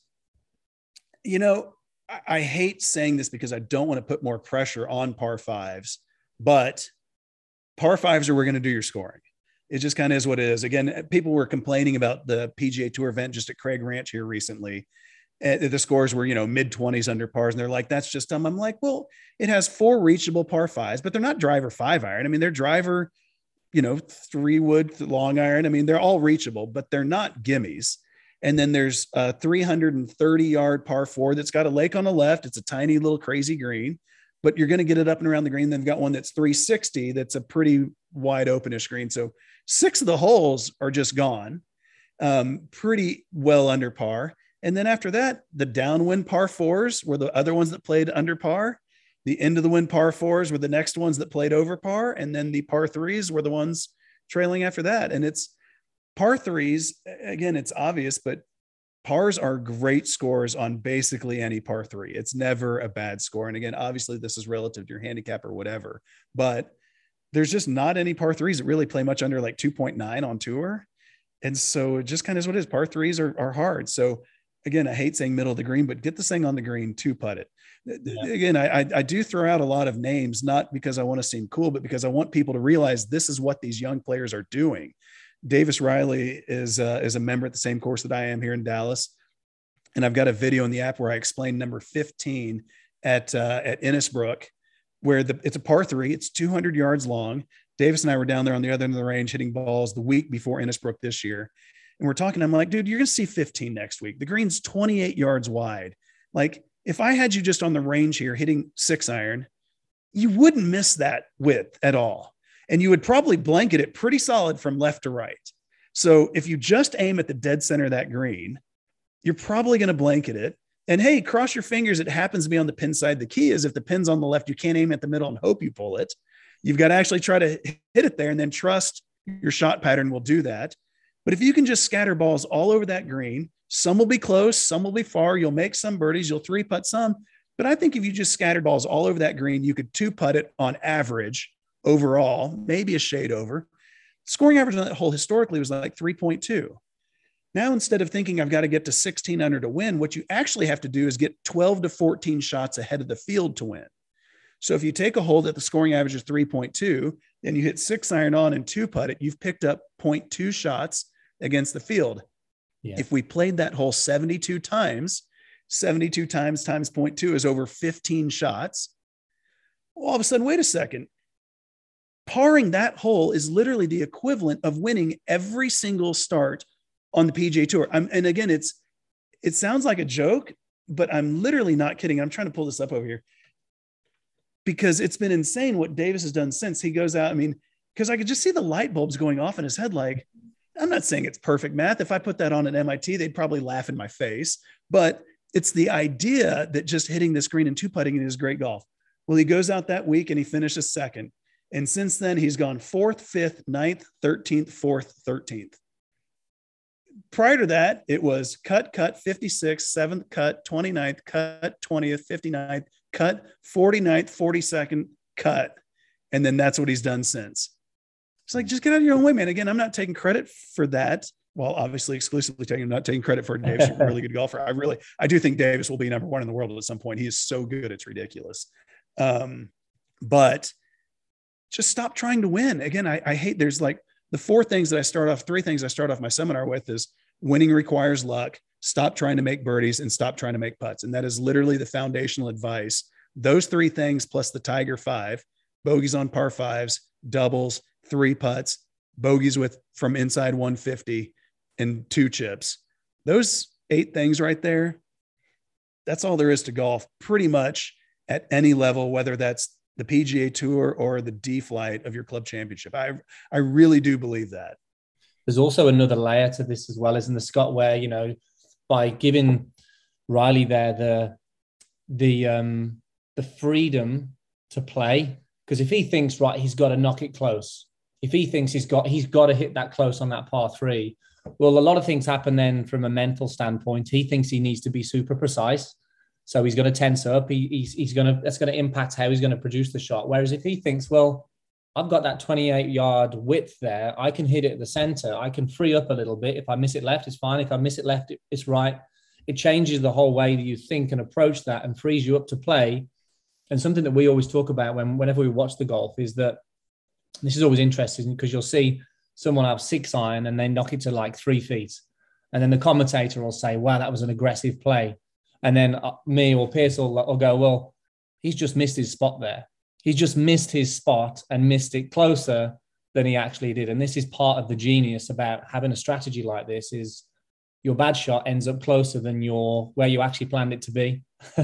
You know, I, I hate saying this because I don't want to put more pressure on par fives, but par fives are we're going to do your scoring. It just kind of is what it is. Again, people were complaining about the PGA Tour event just at Craig Ranch here recently the scores were you know mid 20s under pars and they're like that's just dumb. I'm like well it has four reachable par fives but they're not driver five iron. I mean they're driver you know three wood long iron. I mean they're all reachable but they're not gimmies. And then there's a 330 yard par four that's got a lake on the left. It's a tiny little crazy green but you're going to get it up and around the green. They've got one that's 360 that's a pretty wide openish green. So six of the holes are just gone um, pretty well under par and then after that, the downwind par fours were the other ones that played under par. The end of the wind par fours were the next ones that played over par. And then the par threes were the ones trailing after that. And it's par threes, again, it's obvious, but pars are great scores on basically any par three. It's never a bad score. And again, obviously, this is relative to your handicap or whatever, but there's just not any par threes that really play much under like 2.9 on tour. And so it just kind of is what it is. Par threes are, are hard. So again, I hate saying middle of the green, but get this thing on the green to putt it. Yeah. Again, I, I do throw out a lot of names, not because I want to seem cool, but because I want people to realize this is what these young players are doing. Davis Riley is uh, is a member at the same course that I am here in Dallas, and I've got a video in the app where I explain number 15 at uh, at Innisbrook, where the it's a par three, it's 200 yards long. Davis and I were down there on the other end of the range hitting balls the week before Innisbrook this year, and we're talking. I'm like, dude, you're gonna see 15 next week. The green's 28 yards wide. Like, if I had you just on the range here hitting six iron, you wouldn't miss that width at all and you would probably blanket it pretty solid from left to right. So if you just aim at the dead center of that green, you're probably going to blanket it. And hey, cross your fingers. It happens to be on the pin side. The key is if the pin's on the left, you can't aim at the middle and hope you pull it. You've got to actually try to hit it there and then trust your shot pattern will do that. But if you can just scatter balls all over that green, some will be close, some will be far. You'll make some birdies, you'll three putt some. But I think if you just scattered balls all over that green, you could two putt it on average overall, maybe a shade over. Scoring average on that hole historically was like 3.2. Now, instead of thinking I've got to get to 16 under to win, what you actually have to do is get 12 to 14 shots ahead of the field to win. So if you take a hole that the scoring average is 3.2, and you hit six iron on and two putt it, you've picked up 0.2 shots against the field. Yeah. If we played that hole 72 times, 72 times times 0.2 is over 15 shots. Well, all of a sudden, wait a second parring that hole is literally the equivalent of winning every single start on the PJ Tour. I'm, and again, it's it sounds like a joke, but I'm literally not kidding. I'm trying to pull this up over here because it's been insane what Davis has done since he goes out. I mean, because I could just see the light bulbs going off in his head. Like, I'm not saying it's perfect math. If I put that on at MIT, they'd probably laugh in my face. But it's the idea that just hitting the green and two putting is great golf. Well, he goes out that week and he finishes second. And since then, he's gone fourth, fifth, ninth, 13th, fourth, 13th. Prior to that, it was cut, cut, 56th, seventh cut, 29th, cut, 20th, 59th, cut, 49th, 42nd, cut. And then that's what he's done since. It's like, just get out of your own way, man. Again, I'm not taking credit for that. Well, obviously, exclusively taking, I'm not taking credit for Davis, a really good golfer. I really, I do think Davis will be number one in the world at some point. He is so good, it's ridiculous. Um, but just stop trying to win. Again, I, I hate there's like the four things that I start off, three things I start off my seminar with is winning requires luck, stop trying to make birdies, and stop trying to make putts. And that is literally the foundational advice. Those three things plus the Tiger five, bogeys on par fives, doubles, three putts, bogeys with from inside 150 and two chips. Those eight things right there, that's all there is to golf pretty much at any level, whether that's the PGA Tour or the D flight of your club championship. I I really do believe that. There's also another layer to this as well, isn't the Scott? Where you know, by giving Riley there the the um the freedom to play, because if he thinks right, he's got to knock it close. If he thinks he's got he's got to hit that close on that par three, well, a lot of things happen then from a mental standpoint. He thinks he needs to be super precise so he's going to tense up. He, he's, he's going to, that's going to impact how he's going to produce the shot. Whereas if he thinks, well, I've got that 28 yard width there, I can hit it at the center. I can free up a little bit. If I miss it left, it's fine. If I miss it left, it's right. It changes the whole way that you think and approach that and frees you up to play. And something that we always talk about when whenever we watch the golf is that this is always interesting because you'll see someone have six iron and they knock it to like three feet. And then the commentator will say, wow, that was an aggressive play. And then uh, me or Pierce will, will go, well, he's just missed his spot there. He's just missed his spot and missed it closer than he actually did. And this is part of the genius about having a strategy like this is your bad shot ends up closer than your where you actually planned it to be.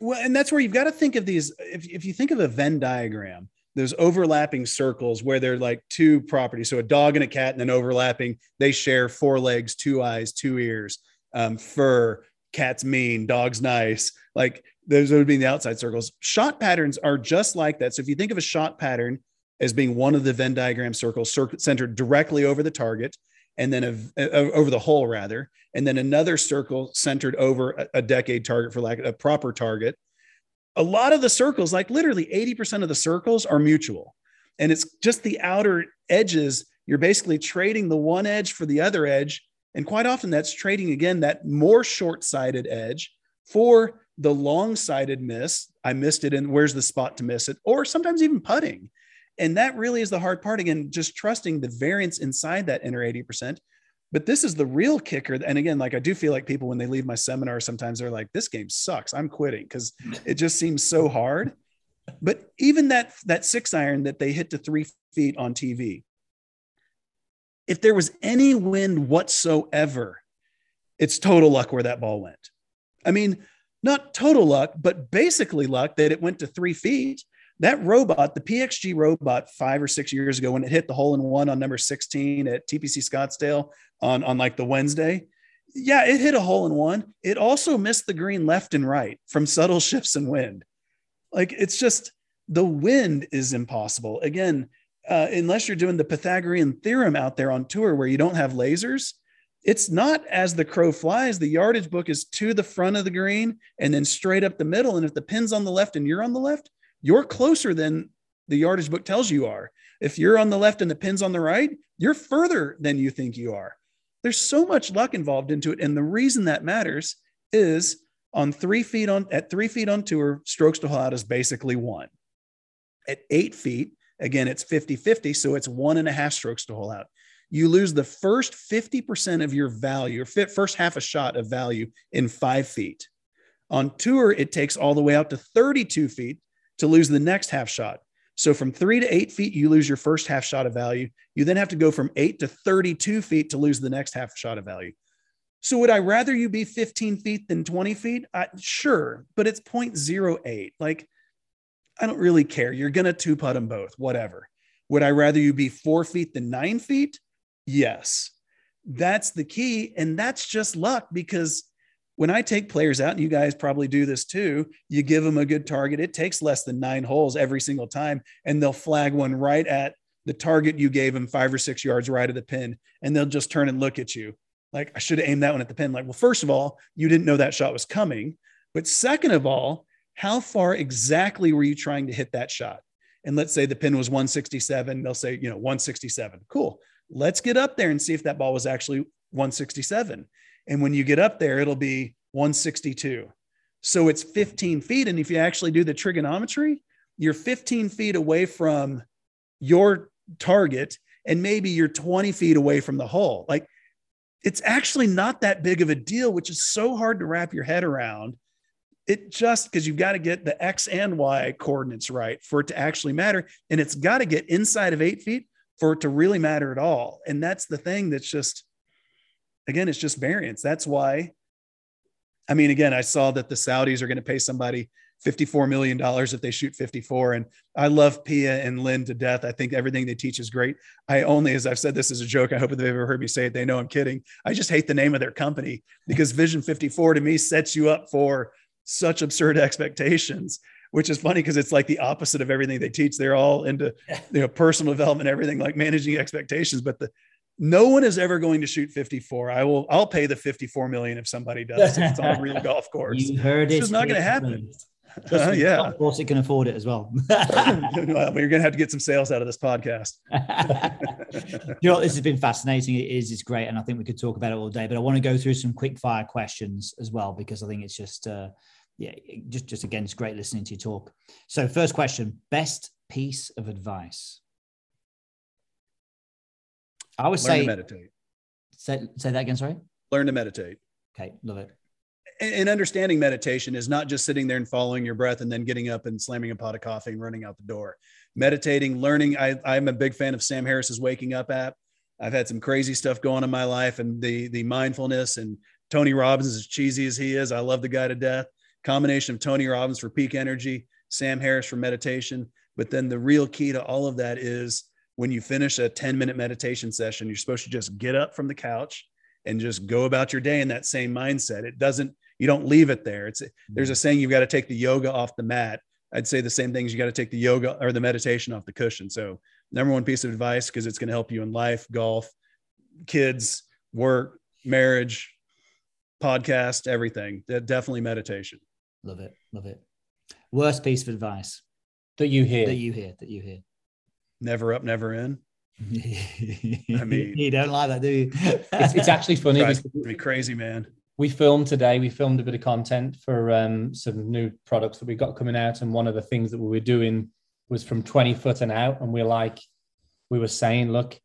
well, and that's where you've got to think of these. If, if you think of a Venn diagram, those overlapping circles where they're like two properties. So a dog and a cat and then overlapping, they share four legs, two eyes, two ears, um, fur, cat's mean, dog's nice. Like those would be the outside circles. Shot patterns are just like that. So if you think of a shot pattern as being one of the Venn diagram circles centered directly over the target, and then a, a, over the hole rather, and then another circle centered over a, a decade target for lack of a proper target. A lot of the circles, like literally 80% of the circles are mutual. And it's just the outer edges. You're basically trading the one edge for the other edge. And quite often that's trading again that more short sighted edge for the long sighted miss. I missed it, and where's the spot to miss it? Or sometimes even putting. And that really is the hard part. Again, just trusting the variance inside that inner 80%. But this is the real kicker. And again, like I do feel like people, when they leave my seminar, sometimes they're like, this game sucks. I'm quitting because it just seems so hard. But even that, that six iron that they hit to three feet on TV, if there was any wind whatsoever, it's total luck where that ball went. I mean, not total luck, but basically luck that it went to three feet that robot, the PXG robot, five or six years ago, when it hit the hole in one on number 16 at TPC Scottsdale on, on like the Wednesday, yeah, it hit a hole in one. It also missed the green left and right from subtle shifts in wind. Like it's just the wind is impossible. Again, uh, unless you're doing the Pythagorean theorem out there on tour where you don't have lasers, it's not as the crow flies. The yardage book is to the front of the green and then straight up the middle. And if the pin's on the left and you're on the left, you're closer than the yardage book tells you are. If you're on the left and the pin's on the right, you're further than you think you are. There's so much luck involved into it. And the reason that matters is on three feet on at three feet on tour, strokes to hole out is basically one. At eight feet, again, it's 50 50. So it's one and a half strokes to hole out. You lose the first 50% of your value, or first half a shot of value in five feet. On tour, it takes all the way out to 32 feet to lose the next half shot. So from three to eight feet, you lose your first half shot of value. You then have to go from eight to 32 feet to lose the next half shot of value. So would I rather you be 15 feet than 20 feet? I, sure, but it's 0.08. Like, I don't really care. You're going to two putt them both, whatever. Would I rather you be four feet than nine feet? Yes. That's the key. And that's just luck because when I take players out, and you guys probably do this too, you give them a good target. It takes less than nine holes every single time, and they'll flag one right at the target you gave them five or six yards right of the pin, and they'll just turn and look at you like, I should have aimed that one at the pin. Like, well, first of all, you didn't know that shot was coming. But second of all, how far exactly were you trying to hit that shot? And let's say the pin was 167. They'll say, you know, 167. Cool. Let's get up there and see if that ball was actually 167. And when you get up there, it'll be 162. So it's 15 feet. And if you actually do the trigonometry, you're 15 feet away from your target, and maybe you're 20 feet away from the hole. Like it's actually not that big of a deal, which is so hard to wrap your head around. It just because you've got to get the X and Y coordinates right for it to actually matter. And it's got to get inside of eight feet for it to really matter at all. And that's the thing that's just, again, it's just variance. That's why. I mean, again, I saw that the Saudis are going to pay somebody $54 million if they shoot 54. And I love Pia and Lynn to death. I think everything they teach is great. I only, as I've said this as a joke, I hope they've ever heard me say it, they know I'm kidding. I just hate the name of their company because Vision 54 to me sets you up for such absurd expectations, which is funny because it's like the opposite of everything they teach. They're all into you know personal development, everything like managing expectations. But the no one is ever going to shoot 54. I will. I'll pay the 54 million if somebody does. If it's on a real golf course. You heard it's it. just not going to happen. Uh, yeah. Of course, it can afford it as well. well, you're going to have to get some sales out of this podcast. you know, this has been fascinating. It is. It's great, and I think we could talk about it all day. But I want to go through some quick fire questions as well because I think it's just, uh, yeah, just just again, it's great listening to you talk. So, first question: best piece of advice. I would Learn say to meditate. Say, say that again. Sorry. Learn to meditate. Okay, love it. And, and understanding meditation is not just sitting there and following your breath and then getting up and slamming a pot of coffee and running out the door. Meditating, learning. I, I'm a big fan of Sam Harris's Waking Up app. I've had some crazy stuff going in my life, and the the mindfulness and Tony Robbins, as cheesy as he is, I love the guy to death. Combination of Tony Robbins for peak energy, Sam Harris for meditation. But then the real key to all of that is when you finish a 10 minute meditation session, you're supposed to just get up from the couch and just go about your day in that same mindset. It doesn't, you don't leave it there. It's there's a mm-hmm. saying you've got to take the yoga off the mat. I'd say the same things. You got to take the yoga or the meditation off the cushion. So number one piece of advice, because it's going to help you in life, golf, kids, work, marriage, podcast, everything. Definitely meditation. Love it. Love it. Worst piece of advice that you hear. That you hear. That you hear. Never up, never in. I mean, you don't like that, do you? it's, it's actually funny. Drives me crazy, man. We filmed today. We filmed a bit of content for um, some new products that we got coming out, and one of the things that we were doing was from 20 foot and out, and we're like, we were saying, look,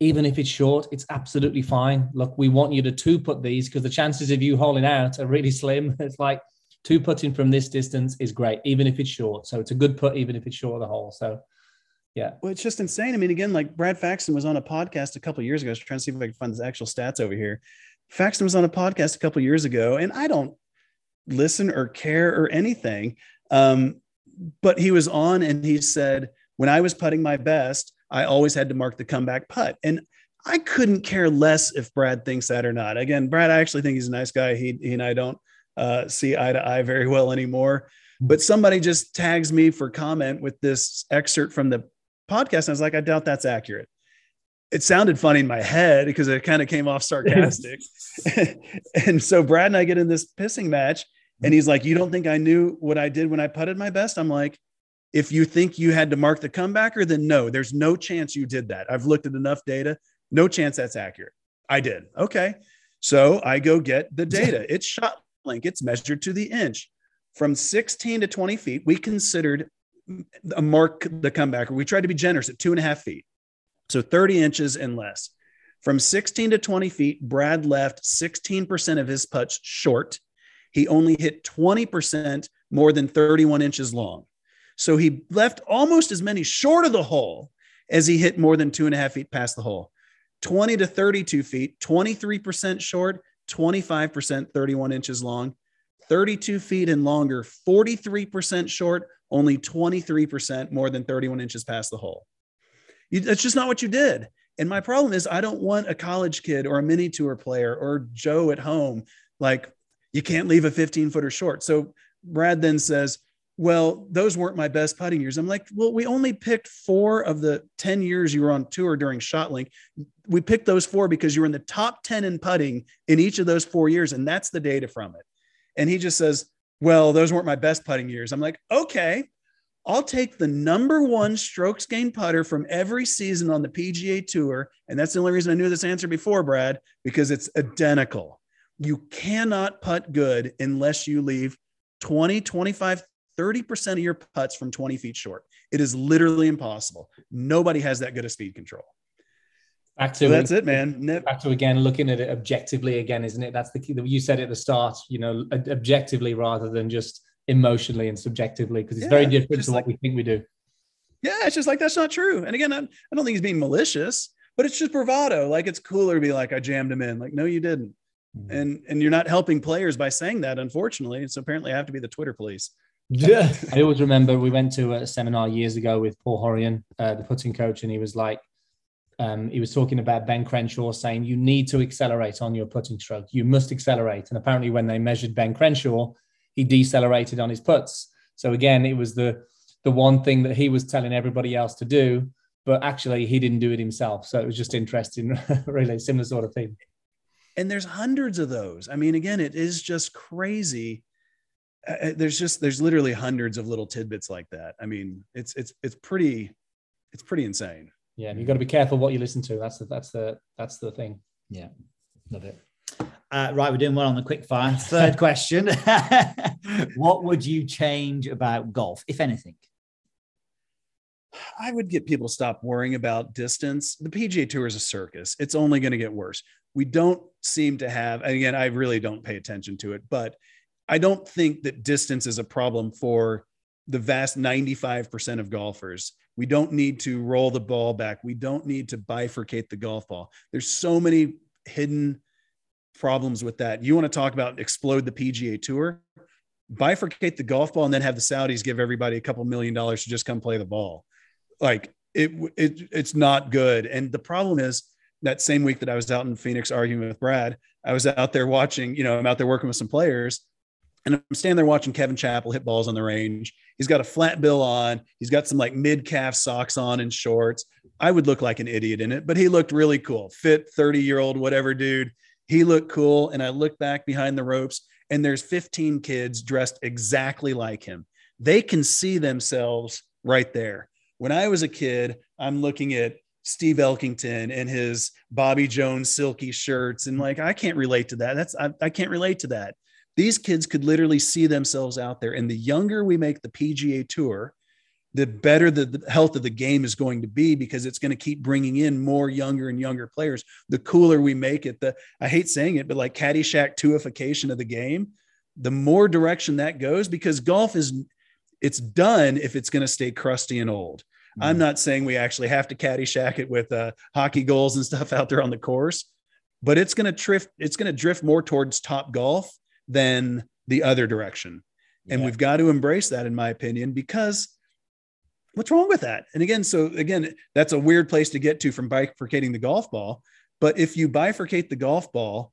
even if it's short, it's absolutely fine. Look, we want you to two put these because the chances of you holding out are really slim. It's like two putting from this distance is great, even if it's short. So it's a good put, even if it's short of the hole. So yeah. Well, it's just insane. I mean, again, like Brad Faxon was on a podcast a couple years ago. I was trying to see if I could find his actual stats over here. Faxon was on a podcast a couple years ago, and I don't listen or care or anything. Um, but he was on and he said, when I was putting my best, I always had to mark the comeback putt. And I couldn't care less if Brad thinks that or not. Again, Brad, I actually think he's a nice guy. He, he and I don't uh, see eye to eye very well anymore. But somebody just tags me for comment with this excerpt from the podcast. And I was like, I doubt that's accurate. It sounded funny in my head because it kind of came off sarcastic. and so Brad and I get in this pissing match. And he's like, You don't think I knew what I did when I putted my best? I'm like, if you think you had to mark the comebacker, then no, there's no chance you did that. I've looked at enough data. No chance that's accurate. I did. Okay. So I go get the data. It's shot link, it's measured to the inch. From 16 to 20 feet, we considered mark the comebacker. We tried to be generous at two and a half feet. So 30 inches and less. From 16 to 20 feet, Brad left 16% of his putts short. He only hit 20% more than 31 inches long. So he left almost as many short of the hole as he hit more than two and a half feet past the hole. 20 to 32 feet, 23% short, 25%, 31 inches long, 32 feet and longer, 43% short, only 23% more than 31 inches past the hole. You, that's just not what you did. And my problem is, I don't want a college kid or a mini tour player or Joe at home. Like, you can't leave a 15 footer short. So Brad then says, well, those weren't my best putting years. I'm like, well, we only picked four of the 10 years you were on tour during ShotLink. We picked those four because you were in the top 10 in putting in each of those four years. And that's the data from it. And he just says, well, those weren't my best putting years. I'm like, okay, I'll take the number one strokes gained putter from every season on the PGA Tour. And that's the only reason I knew this answer before, Brad, because it's identical. You cannot putt good unless you leave 20, 25, 30% of your putts from 20 feet short. It is literally impossible. Nobody has that good a speed control. Back to so that's it, man. Back to again looking at it objectively again, isn't it? That's the key. You said at the start, you know, objectively rather than just emotionally and subjectively, because it's yeah, very different to like, what we think we do. Yeah, it's just like that's not true. And again, I, I don't think he's being malicious, but it's just bravado. Like it's cooler to be like, I jammed him in. Like, no, you didn't. Mm-hmm. And and you're not helping players by saying that, unfortunately. So apparently, I have to be the Twitter police. Yeah. I always remember we went to a seminar years ago with Paul Hurrion, uh, the putting coach, and he was like, um, he was talking about Ben Crenshaw saying you need to accelerate on your putting stroke. You must accelerate. And apparently, when they measured Ben Crenshaw, he decelerated on his puts. So again, it was the the one thing that he was telling everybody else to do, but actually he didn't do it himself. So it was just interesting, really similar sort of thing. And there's hundreds of those. I mean, again, it is just crazy uh, uh, there's just there's literally hundreds of little tidbits like that. I mean, it's it's it's pretty it's pretty insane. Yeah, you've got to be careful what you listen to. That's the that's the that's the thing. Yeah, love it. Uh, right, we're doing well on the quick fire. Third question: What would you change about golf, if anything? I would get people to stop worrying about distance. The PGA Tour is a circus. It's only going to get worse. We don't seem to have, again, I really don't pay attention to it, but I don't think that distance is a problem for the vast 95% of golfers. We don't need to roll the ball back. We don't need to bifurcate the golf ball. There's so many hidden problems with that. You want to talk about explode the PGA Tour? Bifurcate the golf ball and then have the Saudis give everybody a couple million dollars to just come play the ball. Like it, it it's not good. And the problem is that same week that I was out in Phoenix arguing with Brad, I was out there watching, you know, I'm out there working with some players And I'm standing there watching Kevin Chappell hit balls on the range. He's got a flat bill on. He's got some like mid calf socks on and shorts. I would look like an idiot in it, but he looked really cool. Fit 30 year old, whatever dude. He looked cool. And I look back behind the ropes and there's 15 kids dressed exactly like him. They can see themselves right there. When I was a kid, I'm looking at Steve Elkington and his Bobby Jones silky shirts. And like, I can't relate to that. That's, I, I can't relate to that. These kids could literally see themselves out there. And the younger we make the PGA Tour, the better the, health of the game is going to be because it's going to keep bringing in more younger and younger players. The cooler we make it, the I hate saying it, but like Caddyshack twoification of the game, the more direction that goes because golf is it's done if it's going to stay crusty and old. Mm-hmm. I'm not saying we actually have to Caddyshack it with uh, hockey goals and stuff out there on the course, but it's going to drift. It's going to drift more towards Topgolf than the other direction. And we've got to embrace that, in my opinion, because what's wrong with that? And again, so again, that's a weird place to get to from bifurcating the golf ball. But if you bifurcate the golf ball,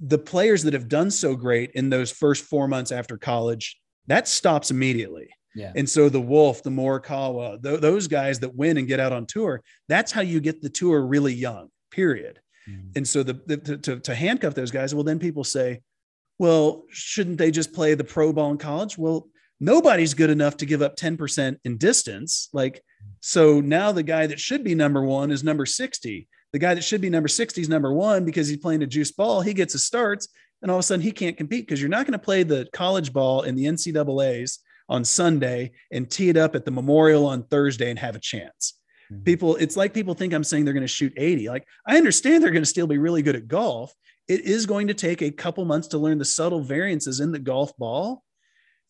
the players that have done so great in those first four months after college, that stops immediately. Yeah. And so the Wolff, the Morikawa, th- those guys that win and get out on tour, that's how you get the tour really young, period. Mm-hmm. And so the, the to, to handcuff those guys, well, then people say, well, shouldn't they just play the pro ball in college? Well, nobody's good enough to give up 10% in distance. Like, so now the guy that should be number one is number 60. The guy that should be number 60 is number one because he's playing a juice ball. He gets his starts, and all of a sudden he can't compete because you're not going to play the college ball in the NCAA's on Sunday and tee it up at the Memorial on Thursday and have a chance. Mm-hmm. People, it's like people think I'm saying they're going to shoot 80. Like, I understand they're going to still be really good at golf it is going to take a couple months to learn the subtle variances in the golf ball.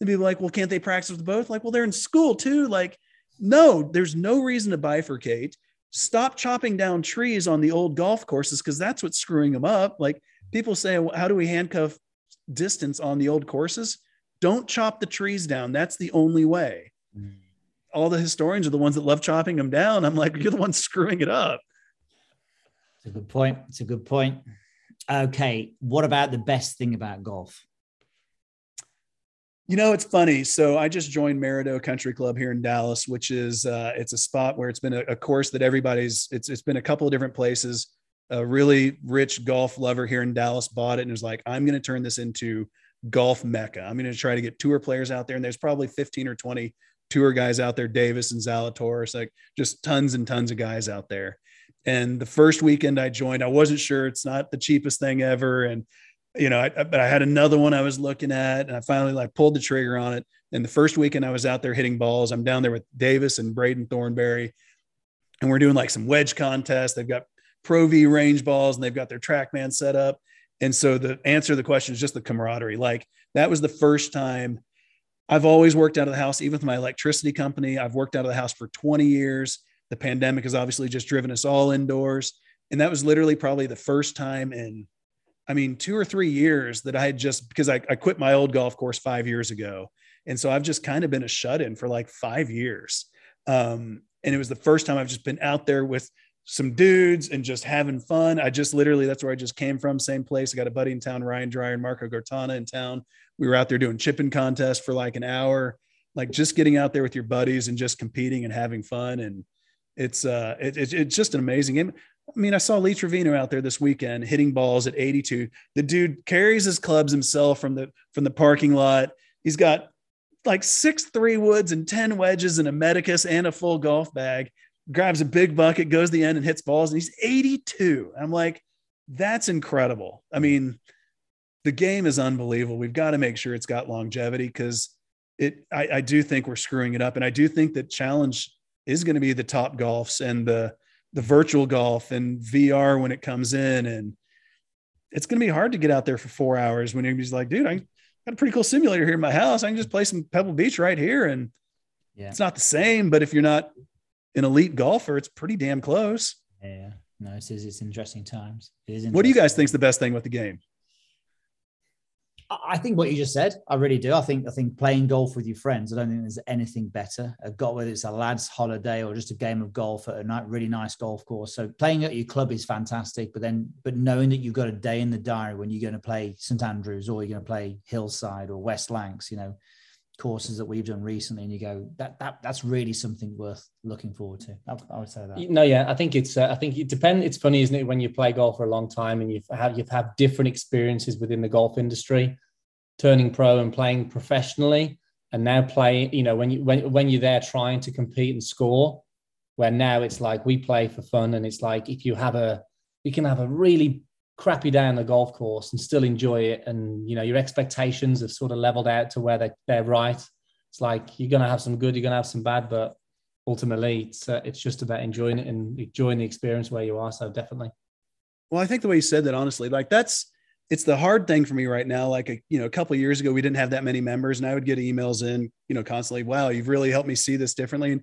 And people like, well, can't they practice with both? Like, well, they're in school too. Like, no, there's no reason to bifurcate. Stop chopping down trees on the old golf courses because that's what's screwing them up. Like people say, well, how do we handcuff distance on the old courses? Don't chop the trees down. That's the only way. Mm. All the historians are the ones that love chopping them down. I'm like, you're the ones screwing it up. It's a good point. It's a good point. Okay, what about the best thing about golf? You know, it's funny. So I just joined Maridoe Country Club here in Dallas, which is uh, it's a spot where it's been a, a course that everybody's. It's it's been a couple of different places. A really rich golf lover here in Dallas bought it and was like, I'm going to turn this into golf mecca. I'm going to try to get tour players out there, and there's probably 15 or 20 tour guys out there, Davis and Zalatoris, like just tons and tons of guys out there. And the first weekend I joined, I wasn't sure it's not the cheapest thing ever. And, you know, I, but I had another one I was looking at and I finally like pulled the trigger on it. And the first weekend I was out there hitting balls, I'm down there with Davis and Braden Thornberry. And we're doing like some wedge contests. They've got Pro V range balls and they've got their TrackMan set up. And so the answer to the question is just the camaraderie. Like that was the first time I've always worked out of the house, even with my electricity company. I've worked out of the house for 20 years. The pandemic has obviously just driven us all indoors. And that was literally probably the first time in, I mean, two or three years that I had just because I, I quit my old golf course five years ago. And so I've just kind of been a shut in for like five years. Um, and it was the first time I've just been out there with some dudes and just having fun. I just literally, that's where I just came from. Same place. I got a buddy in town, Ryan Dreyer and Marco Gortana in town. We were out there doing chipping contests for like an hour, like just getting out there with your buddies and just competing and having fun. And it's uh, it, it, it's just an amazing game. I mean, I saw Lee Trevino out there this weekend hitting balls at 82. The dude carries his clubs himself from the from the parking lot. He's got like six three woods and 10 wedges and a medicus and a full golf bag. Grabs a big bucket, goes the end and hits balls, and he's 82. I'm like, that's incredible. I mean, the game is unbelievable. We've got to make sure it's got longevity because it I, I do think we're screwing it up. And I do think that challenge is going to be the Topgolfs and the the virtual golf and VR when it comes in. And it's going to be hard to get out there for four hours when you're just like, dude, I got a pretty cool simulator here in my house. I can just play some Pebble Beach right here. And yeah. it's not the same, but if you're not an elite golfer, it's pretty damn close. Yeah. No, it's, it's interesting times. It is interesting. What do you guys think is the best thing with the game? I think what you just said, I really do. I think I think playing golf with your friends. I don't think there's anything better. A golf, whether it's a lad's holiday or just a game of golf at a night, really nice golf course. So playing at your club is fantastic. But then, but knowing that you've got a day in the diary when you're going to play St Andrews or you're going to play Hillside or West Lancs, you know, courses that we've done recently, and you go that that that's really something worth looking forward to. I, I would say that. No, yeah, I think it's uh, I think it depends. It's funny, isn't it, when you play golf for a long time and you've had you've had different experiences within the golf industry, turning pro and playing professionally, and now playing. You know, when you when when you're there trying to compete and score, where now it's like we play for fun, and it's like if you have a you can have a really crappy day on the golf course and still enjoy it. And you know your expectations have sort of leveled out to where they're, they're right. It's like you're going to have some good you're going to have some bad but ultimately it's uh, it's just about enjoying it and enjoying the experience where you are so definitely. Well i think the way you said that honestly like that's it's the hard thing for me right now. Like a you know a couple years ago we didn't have that many members and i would get emails in you know constantly wow you've really helped me see this differently. And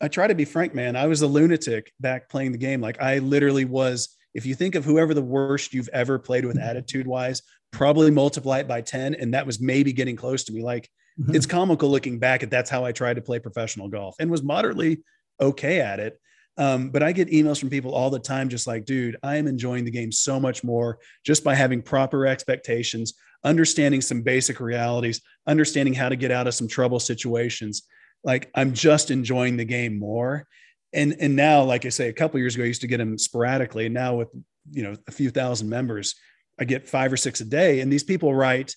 i try to be frank man i was a lunatic back playing the game. Like i literally was if you think of whoever the worst you've ever played with attitude wise, probably multiply it by 10. And that was maybe getting close to me. Like mm-hmm. it's comical looking back at that's how I tried to play professional golf and was moderately okay at it. Um, but I get emails from people all the time, just like, dude, I am enjoying the game so much more just by having proper expectations, understanding some basic realities, understanding how to get out of some trouble situations. Like I'm just enjoying the game more and and now like i say a couple years ago i used to get them sporadically. And now with you know a few thousand members i get five or six a day. And these people write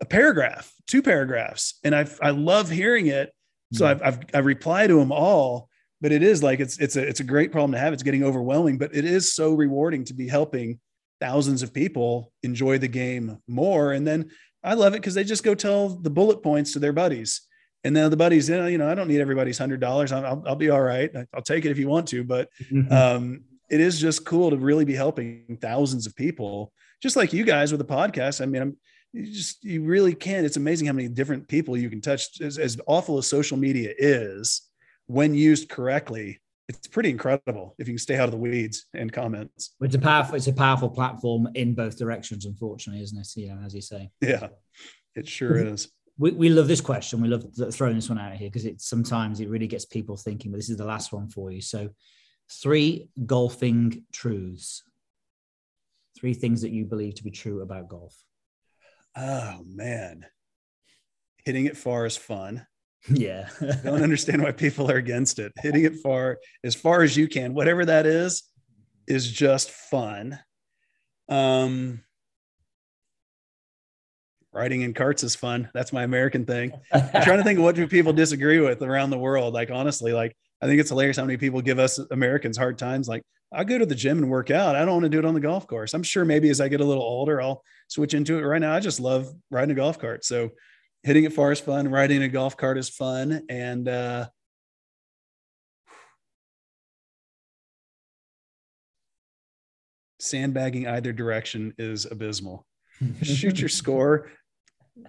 a paragraph two paragraphs. And i i love hearing it. So mm-hmm. I've, I've i reply to them all. But it is like it's it's a it's a great problem to have. It's getting overwhelming but it is so rewarding to be helping thousands of people enjoy the game more. And then i love it because they just go tell the bullet points to their buddies and then the buddies, you know, I don't need everybody's hundred dollars. I'll, I'll be all right. I'll take it if you want to, but mm-hmm. um, it is just cool to really be helping thousands of people, just like you guys with the podcast. I mean, I'm you just, you really can. It's amazing how many different people you can touch as, as awful as social media is when used correctly. It's pretty incredible if you can stay out of the weeds and comments. It's a powerful, it's a powerful platform in both directions, unfortunately, isn't it? Yeah, as you say. Yeah, it sure is we, we love this question. We love throwing this one out here because it sometimes it really gets people thinking. But this is the last one for you. So, three golfing truths. Three things that you believe to be true about golf. Oh man, hitting it far is fun. Yeah, don't understand why people are against it. Hitting it far as far as you can, whatever that is, is just fun. Um, riding in carts is fun. That's my American thing. I'm trying to think of what do people disagree with around the world. Like honestly, like I think it's hilarious how many people give us Americans hard times. Like I go to the gym and work out. I don't want to do it on the golf course. I'm sure maybe as I get a little older, I'll switch into it. Right now, I just love riding a golf cart. So hitting it far is fun. Riding a golf cart is fun. And uh, sandbagging either direction is abysmal. Shoot your score,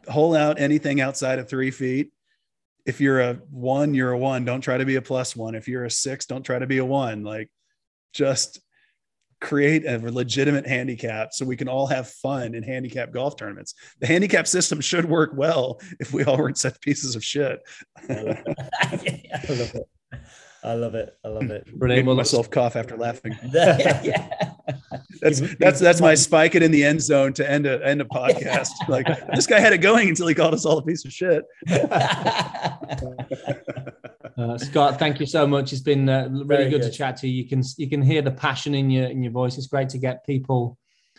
hole out anything outside of three feet. If you're a one, you're a one. Don't try to be a plus one. If you're a six, don't try to be a one. Like just create a legitimate handicap so we can all have fun in handicap golf tournaments. The handicap system should work well if we all weren't such pieces of shit. I love it. I love it. I love it. Renee, myself cough after laughing. yeah that's that's that's my spike it in the end zone to end a end a podcast. like this guy had it going until he called us all a piece of shit. uh, Scott, thank you so much. It's been uh, really good, good, to chat to you. You can you can hear the passion in your in your voice. It's great to get people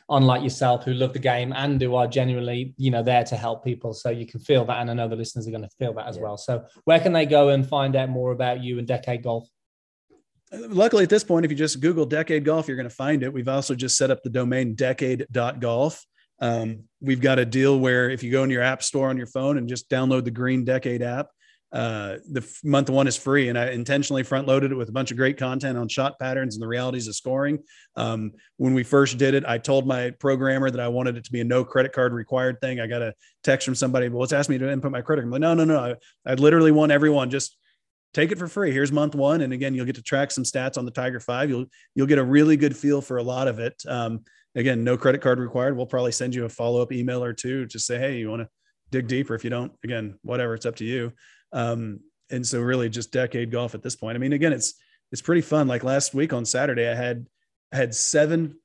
on like yourself who love the game and who are genuinely you know there to help people. So you can feel that, and I know the listeners are going to feel that as yeah. well. So where can they go and find out more about you and Decade Golf? Luckily at this point, if you just Google Decade Golf, you're going to find it. We've also just set up the domain decade.golf. Um, we've got a deal where if you go in your app store on your phone and just download the Green Decade app, uh, the month one is free. And I intentionally front loaded it with a bunch of great content on shot patterns and the realities of scoring. Um, when we first did it, I told my programmer that I wanted it to be a no credit card required thing. I got a text from somebody, well, let's ask me to input my credit. Card. I'm like, no, no, no. I, I literally want everyone just take it for free. Here's month one, and again, you'll get to track some stats on the Tiger Five. You'll you'll get a really good feel for a lot of it. Um, again, no credit card required. We'll probably send you a follow up email or two to say, hey, you want to dig deeper. If you don't, again, whatever, it's up to you. Um, and so really just decade golf at this point. I mean, again, it's it's pretty fun. Like last week on Saturday, I had had seven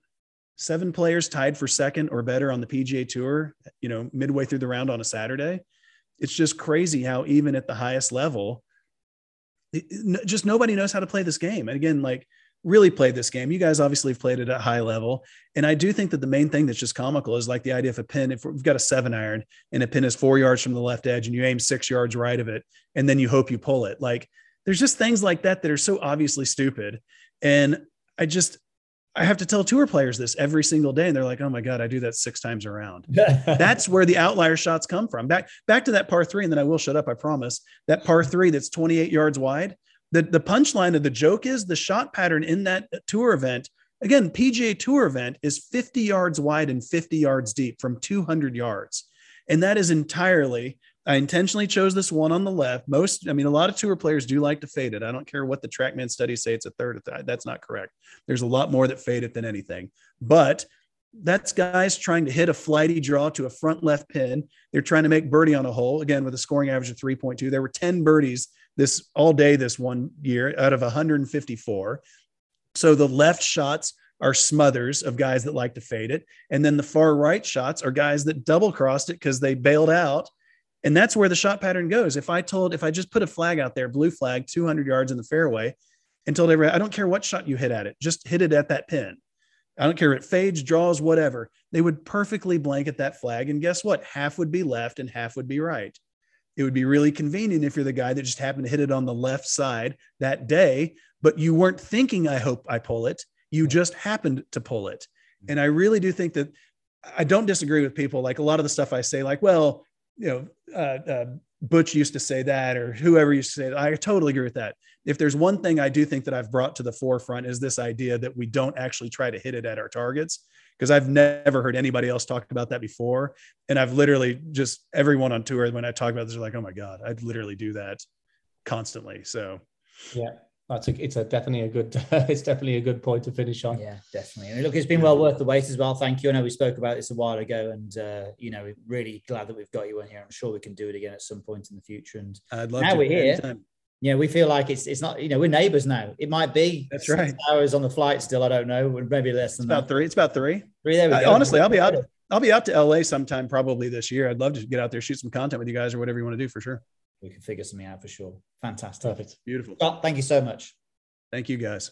seven players tied for second or better on the PGA Tour. You know, midway through the round on a Saturday. It's just crazy how even at the highest level, just nobody knows how to play this game. And again, like really play this game. You guys obviously have played it at high level. And I do think that the main thing that's just comical is like the idea of a pin. If we've got a seven iron and a pin is four yards from the left edge and you aim six yards right of it, and then you hope you pull it. Like there's just things like that that are so obviously stupid. And I just, I have to tell tour players this every single day, and they're like, "Oh my god, I do that six times around." that's where the outlier shots come from. Back back to that par three, and then I will shut up. I promise. That par three that's 28 yards wide the the punchline of the joke is the shot pattern in that tour event again pga tour event is 50 yards wide and 50 yards deep from 200 yards and that is entirely i intentionally chose this one on the left most i mean a lot of tour players do like to fade it i don't care what the trackman studies say it's a third that's not correct there's a lot more that fade it than anything but that's guys trying to hit a flighty draw to a front left pin. They're trying to make birdie on a hole again with a scoring average of 3.2. There were 10 birdies this all day this one year out of 154. So the left shots are smothers of guys that like to fade it. And then the far right shots are guys that double crossed it because they bailed out. And that's where the shot pattern goes. If I told, if I just put a flag out there, blue flag, 200 yards in the fairway, and told everyone, I don't care what shot you hit at it, just hit it at that pin. I don't care if it fades, draws, whatever. They would perfectly blanket that flag. And guess what? Half would be left and half would be right. It would be really convenient if you're the guy that just happened to hit it on the left side that day, but you weren't thinking, I hope I pull it. You just happened to pull it. Mm-hmm. And I really do think that I don't disagree with people. Like a lot of the stuff I say, like, well, you know, uh, uh, Butch used to say that, or whoever used to say that. I totally agree with that. If there's one thing I do think that I've brought to the forefront is this idea that we don't actually try to hit it at our targets because I've never heard anybody else talk about that before. And I've literally just everyone on tour, when I talk about this, they're like, oh my God, I'd literally do that constantly. So, yeah. That's a, it's a definitely a good it's definitely a good point to finish on. Yeah, definitely. I mean, look, it's been well worth the wait as well. Thank you. I know we spoke about this a while ago, and uh, you know, really glad that we've got you in here. I'm sure we can do it again at some point in the future. And I'd love now to we're here. Anytime you know, we feel like it's it's not, you know, we're neighbors now. It might be that's right. Hours on the flight still. I don't know. Maybe less than it's about that. three. It's about three. Three. There we go. honestly, I'll be out. I'll be out to LA sometime probably this year. I'd love to get out there, shoot some content with you guys or whatever you want to do for sure. We can figure something out for sure. Fantastic. Perfect. Beautiful. Well, thank you so much. Thank you guys.